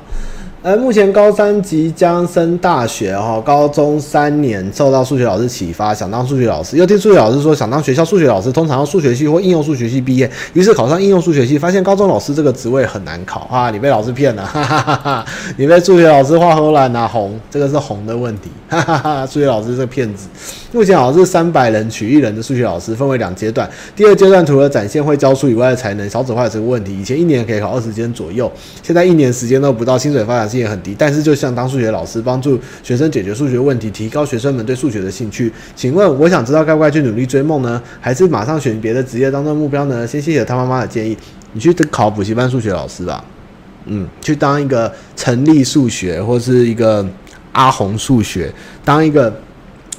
而目前高三即将升大学哈，高中三年受到数学老师启发，想当数学老师。又听数学老师说想当学校数学老师，通常要数学系或应用数学系毕业。于是考上应用数学系，发现高中老师这个职位很难考啊！你被老师骗了，哈哈哈哈！你被数学老师画荷兰啊红，这个是红的问题，哈 [laughs] 哈哈！数学老师是个骗子。目前好像是三百人取一人的数学老师，分为两阶段。第二阶段除了展现会教书以外的才能，少子化也是个问题。以前一年可以考二十间左右，现在一年时间都不到，薪水发展也很低，但是。就像当数学老师，帮助学生解决数学问题，提高学生们对数学的兴趣。请问，我想知道该不该去努力追梦呢，还是马上选别的职业当做目标呢？先谢谢他妈妈的建议，你去考补习班数学老师吧。嗯，去当一个成立数学，或是一个阿红数学，当一个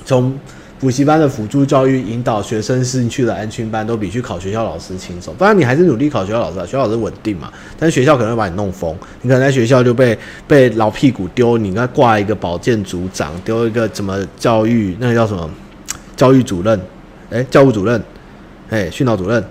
从。补习班的辅助教育引导学生兴趣的安全班，都比去考学校老师轻松。当然，你还是努力考学校老师啊，学校老师稳定嘛。但是学校可能会把你弄疯，你可能在学校就被被老屁股丢，你应该挂一个保健组长，丢一个什么教育，那个叫什么？教育主任，哎，教务主任，哎，训导主任，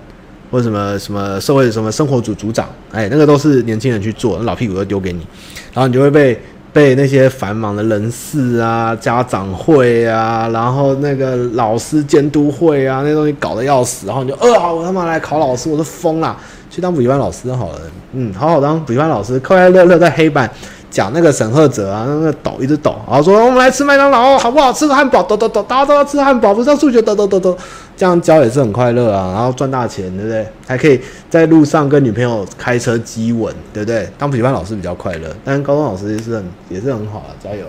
或者什么什么社会什么生活组组长，哎，那个都是年轻人去做，那老屁股都丢给你，然后你就会被。被那些繁忙的人事啊、家长会啊，然后那个老师监督会啊，那东西搞得要死，然后你就呃，好，我他妈来考老师，我都疯了，去当补习班老师好了，嗯，好好当补习班老师，快快乐乐在黑板。讲那个沈赫哲啊，那个抖一直抖，然后说我们来吃麦当劳，好不好？吃个汉堡，抖抖抖，大家都要吃汉堡，不是数学，抖抖抖抖，这样教也是很快乐啊，然后赚大钱，对不对？还可以在路上跟女朋友开车激吻，对不对？当补习班老师比较快乐，但是高中老师也是很也是很好啊，加油！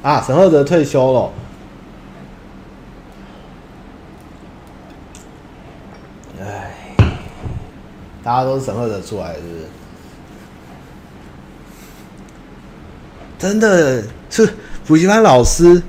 啊，沈赫哲退休了。大家都是审核的出来，是不是？真的是补习班老师，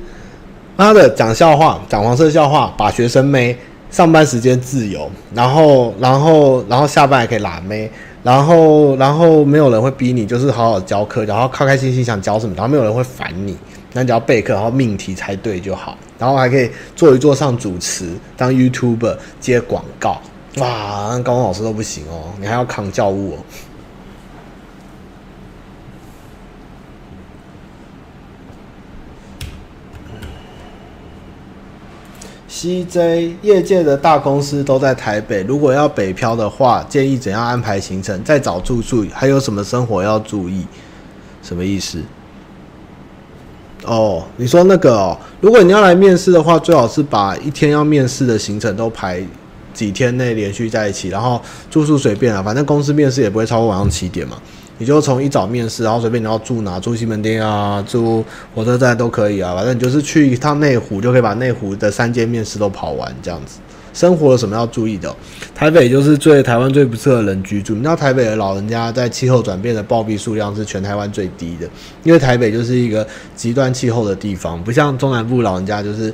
妈的讲笑话，讲黄色笑话，把学生妹，上班时间自由，然后，然后，然后下班还可以拉妹，然后，然后没有人会逼你，就是好好教课，然后开开心心想教什么，然后没有人会烦你，那你只要备课，然后命题猜对就好，然后还可以做一做上主持，当 YouTuber 接广告。哇，那高中老师都不行哦，你还要扛教务哦。CJ 业界的大公司都在台北，如果要北漂的话，建议怎样安排行程？再找住宿，还有什么生活要注意？什么意思？哦，你说那个哦，如果你要来面试的话，最好是把一天要面试的行程都排。几天内连续在一起，然后住宿随便啊，反正公司面试也不会超过晚上七点嘛。你就从一早面试，然后随便你要住哪，住西门町啊，住火车站都可以啊。反正你就是去一趟内湖，就可以把内湖的三间面试都跑完这样子。生活有什么要注意的？台北就是最台湾最不适合人居住。你知道台北的老人家在气候转变的暴毙数量是全台湾最低的，因为台北就是一个极端气候的地方，不像中南部老人家就是。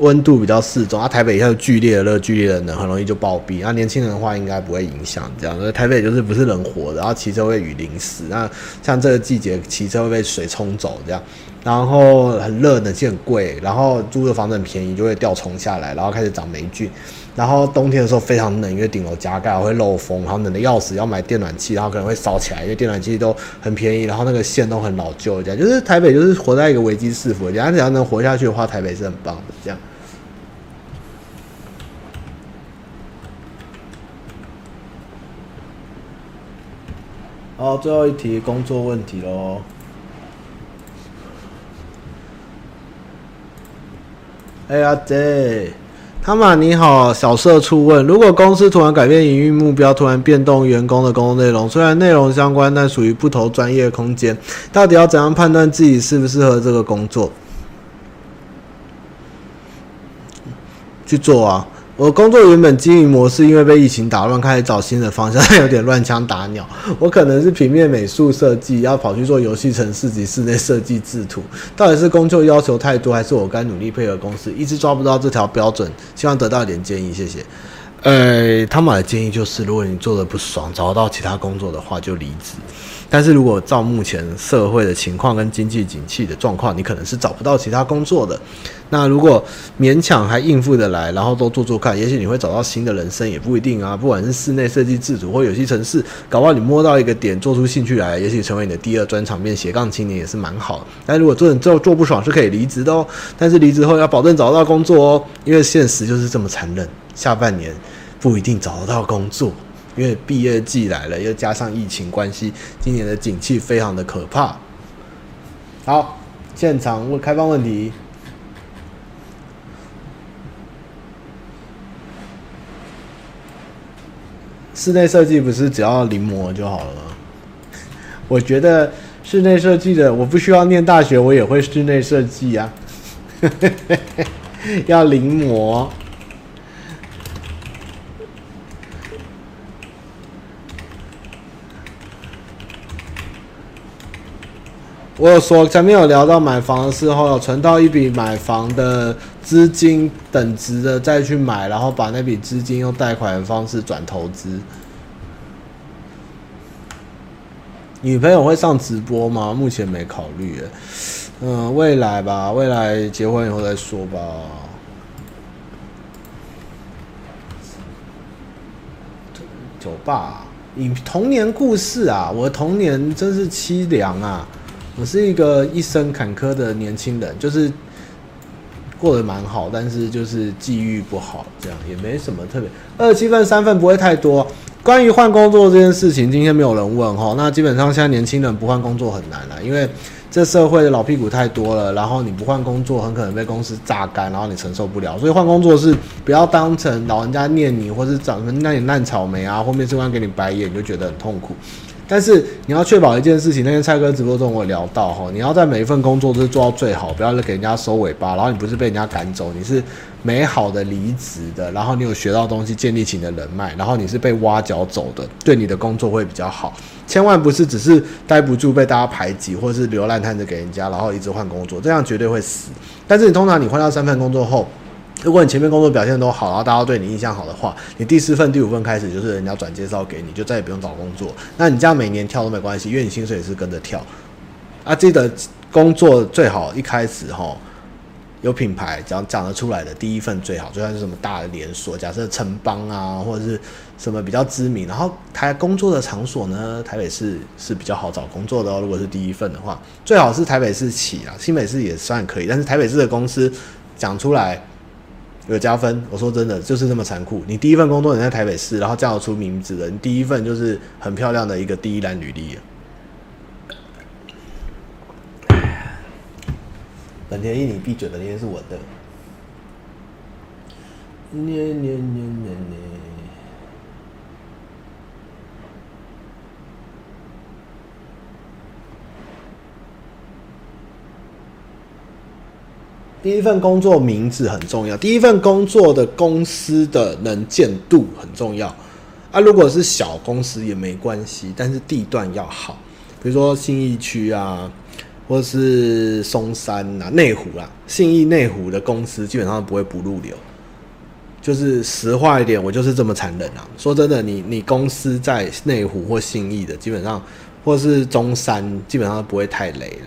温度比较适中，啊，台北一下就剧烈的热、剧烈的冷，很容易就暴毙。那、啊、年轻人的话应该不会影响这样，那台北就是不是人活的，然后骑车会雨淋死。那像这个季节骑车会被水冲走这样，然后很热，冷气很贵，然后租的房子很便宜，就会掉虫下来，然后开始长霉菌。然后冬天的时候非常冷，因为顶楼加盖会漏风，然后冷的要死，要买电暖气，然后可能会烧起来，因为电暖气都很便宜，然后那个线都很老旧，这样就是台北就是活在一个危机四伏，这样只要能活下去的话，台北是很棒的这样。好，最后一题工作问题喽。哎呀，这。汤玛你好，小社处问：如果公司突然改变营运目标，突然变动员工的工作内容，虽然内容相关，但属于不同专业空间，到底要怎样判断自己适不适合这个工作？去做啊！我工作原本经营模式因为被疫情打乱，开始找新的方向，有点乱枪打鸟。[laughs] 我可能是平面美术设计，要跑去做游戏城市及室内设计制图，到底是工作要求太多，还是我该努力配合公司？一直抓不到这条标准，希望得到一点建议，谢谢。呃，他们的建议就是，如果你做的不爽，找到其他工作的话就离职。但是如果照目前社会的情况跟经济景气的状况，你可能是找不到其他工作的。那如果勉强还应付得来，然后都做做看，也许你会找到新的人生，也不一定啊。不管是室内设计自主或游戏城市，搞不好你摸到一个点，做出兴趣来，也许成为你的第二专长，变斜杠青年也是蛮好的。但如果做做做不爽，是可以离职的哦。但是离职后要保证找得到工作哦，因为现实就是这么残忍。下半年不一定找得到工作，因为毕业季来了，又加上疫情关系，今年的景气非常的可怕。好，现场问开放问题。室内设计不是只要临摹就好了吗？我觉得室内设计的，我不需要念大学，我也会室内设计呀。[laughs] 要临摹。我有说前面有聊到买房的时候，有存到一笔买房的资金等值的再去买，然后把那笔资金用贷款的方式转投资。女朋友会上直播吗？目前没考虑。嗯，未来吧，未来结婚以后再说吧。酒吧，你童年故事啊，我的童年真是凄凉啊。我是一个一生坎坷的年轻人，就是过得蛮好，但是就是际遇不好，这样也没什么特别。二七份三份不会太多。关于换工作这件事情，今天没有人问哈。那基本上现在年轻人不换工作很难了，因为这社会的老屁股太多了，然后你不换工作，很可能被公司榨干，然后你承受不了。所以换工作是不要当成老人家念你，或是长什么那点烂草莓啊，后面面试官给你白眼，你就觉得很痛苦。但是你要确保一件事情，那天蔡哥直播中我聊到哈，你要在每一份工作都是做到最好，不要给人家收尾巴，然后你不是被人家赶走，你是美好的离职的，然后你有学到东西，建立起你的人脉，然后你是被挖角走的，对你的工作会比较好。千万不是只是待不住被大家排挤，或是流浪汉子给人家，然后一直换工作，这样绝对会死。但是你通常你换到三份工作后，如果你前面工作表现都好，然后大家对你印象好的话，你第四份、第五份开始就是人家转介绍给你，就再也不用找工作。那你这样每年跳都没关系，因为你薪水也是跟着跳。啊，记得工作最好一开始哈有品牌，讲讲得出来的第一份最好，就算是什么大的连锁，假设城邦啊，或者是什么比较知名。然后台工作的场所呢，台北市是比较好找工作的哦。如果是第一份的话，最好是台北市起啊，新北市也算可以，但是台北市的公司讲出来。有加分，我说真的就是这么残酷。你第一份工作你在台北市，然后叫得出名字的，你第一份就是很漂亮的一个第一栏履历。本田一你闭嘴的那天是我的。年年年年年。第一份工作名字很重要，第一份工作的公司的能见度很重要啊。如果是小公司也没关系，但是地段要好，比如说信义区啊，或是松山啊、内湖啦、啊，信义内湖的公司基本上不会不入流。就是实话一点，我就是这么残忍啊。说真的，你你公司在内湖或信义的，基本上或是中山，基本上不会太雷了。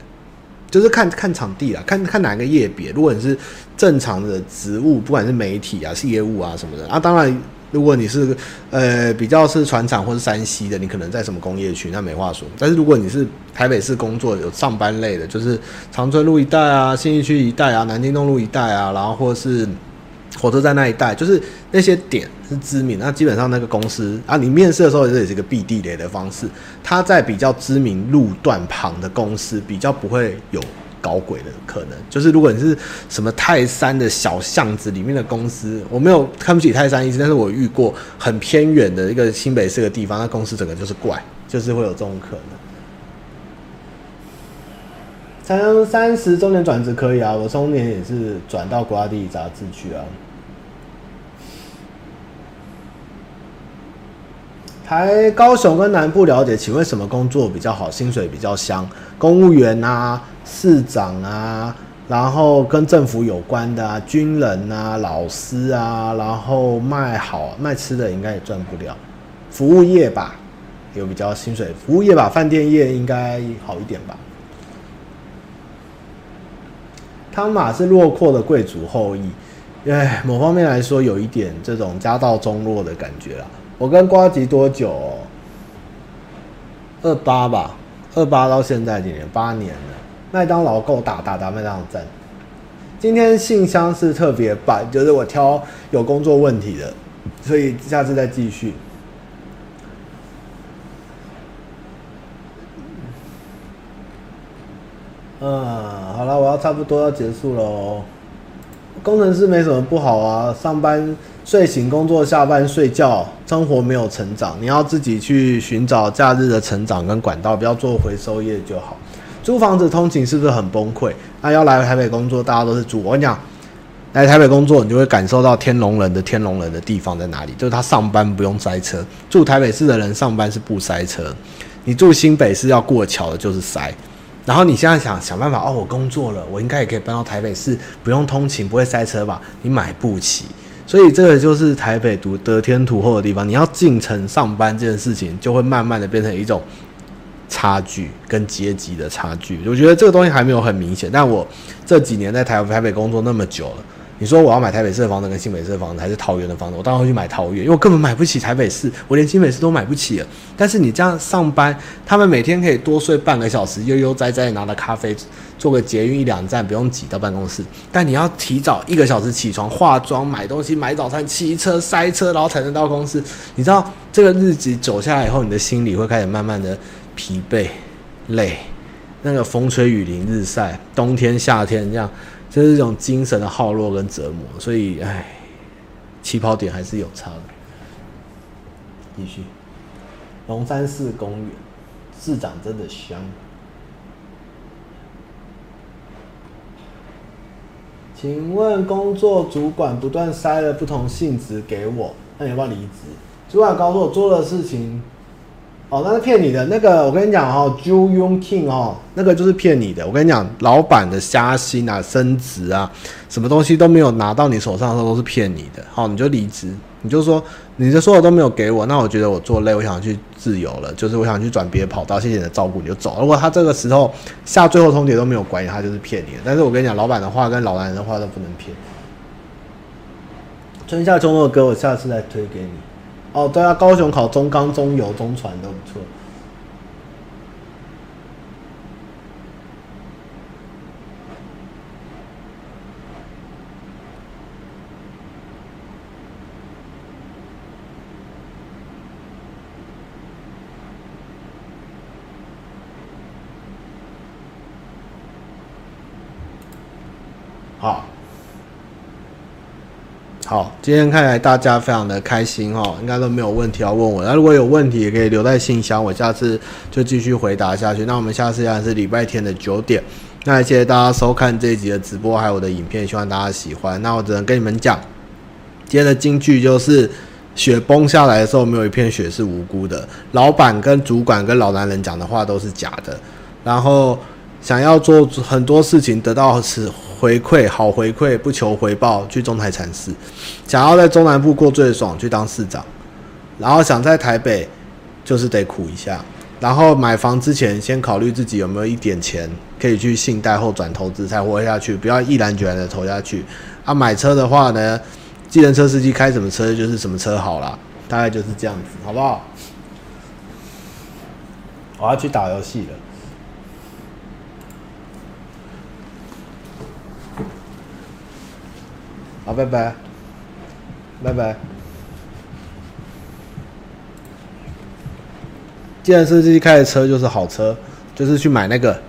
就是看看场地啦，看看哪个业别。如果你是正常的职务，不管是媒体啊、是业务啊什么的啊，当然，如果你是呃比较是船厂或是山西的，你可能在什么工业区，那没话说。但是如果你是台北市工作有上班类的，就是长春路一带啊、信义区一带啊、南京东路一带啊，然后或是。火车站那一带，就是那些点是知名，那基本上那个公司啊，你面试的时候这也是一个避地雷的方式。它在比较知名路段旁的公司，比较不会有搞鬼的可能。就是如果你是什么泰山的小巷子里面的公司，我没有看不起泰山意思，但是我遇过很偏远的一个新北市的地方，那公司整个就是怪，就是会有这种可能。三三十周年转职可以啊，我中年也是转到国家地理杂志去啊。台高雄跟南部了解，请问什么工作比较好，薪水比较香？公务员啊，市长啊，然后跟政府有关的啊，军人啊，老师啊，然后卖好卖吃的应该也赚不了，服务业吧，有比较薪水，服务业吧，饭店业应该好一点吧。汤马是落魄的贵族后裔，哎，某方面来说有一点这种家道中落的感觉啦。我跟瓜吉多久？二八吧，二八到现在几年？八年了。麦当劳够大，大大麦当劳赞。今天信箱是特别版，就是我挑有工作问题的，所以下次再继续。嗯，好了，我要差不多要结束喽。工程师没什么不好啊，上班睡醒工作，下班睡觉，生活没有成长。你要自己去寻找假日的成长跟管道，不要做回收业就好。租房子通勤是不是很崩溃？那、要来台北工作，大家都是租。我跟你讲，来台北工作，你就会感受到天龙人的天龙人的地方在哪里，就是他上班不用塞车。住台北市的人上班是不塞车，你住新北市要过桥的就是塞。然后你现在想想办法哦，我工作了，我应该也可以搬到台北市，不用通勤，不会塞车吧？你买不起，所以这个就是台北独得天独厚的地方。你要进城上班这件事情，就会慢慢的变成一种。差距跟阶级的差距，我觉得这个东西还没有很明显。但我这几年在台台北工作那么久了，你说我要买台北市的房子跟新北市的房子，还是桃园的房子，我当然会去买桃园，因为我根本买不起台北市，我连新北市都买不起了。但是你这样上班，他们每天可以多睡半个小时，悠悠哉哉拿着咖啡，坐个捷运一两站，不用挤到办公室。但你要提早一个小时起床，化妆、买东西、买早餐、骑车塞车，然后才能到公司。你知道这个日子走下来以后，你的心里会开始慢慢的。疲惫、累，那个风吹雨淋、日晒，冬天、夏天这样，就是一种精神的耗弱跟折磨。所以，唉，起跑点还是有差的。继续，龙山寺公园，市长真的香。请问工作主管不断塞了不同性质给我，那你要不要离职？主管告诉我做的事情。哦，那是骗你的。那个，我跟你讲、哦，Ju Yung King 哦，那个就是骗你的。我跟你讲，老板的加薪啊、升职啊，什么东西都没有拿到你手上的时候，都是骗你的。好，你就离职，你就说你的所有都没有给我，那我觉得我做累，我想去自由了，就是我想去转别的跑道。谢谢你的照顾，你就走。如果他这个时候下最后通牒都没有管你，他就是骗你的。但是我跟你讲，老板的话跟老男人的话都不能骗。春夏秋冬的歌，我下次再推给你。哦，对啊，高雄考中钢、中油、中船都不错。好，今天看来大家非常的开心哦，应该都没有问题要问我。那如果有问题，也可以留在信箱，我下次就继续回答下去。那我们下次依然是礼拜天的九点。那谢谢大家收看这一集的直播，还有我的影片，希望大家喜欢。那我只能跟你们讲，今天的金句就是：雪崩下来的时候，没有一片雪是无辜的。老板跟主管跟老男人讲的话都是假的。然后想要做很多事情，得到是。回馈好回馈，不求回报，去中台禅寺。想要在中南部过最爽，去当市长。然后想在台北，就是得苦一下。然后买房之前，先考虑自己有没有一点钱，可以去信贷或转投资才活下去，不要毅然决然的投下去。啊，买车的话呢，计程车司机开什么车就是什么车好了，大概就是这样子，好不好？我要去打游戏了。好，拜拜，拜拜。既然是自己开的车就是好车，就是去买那个。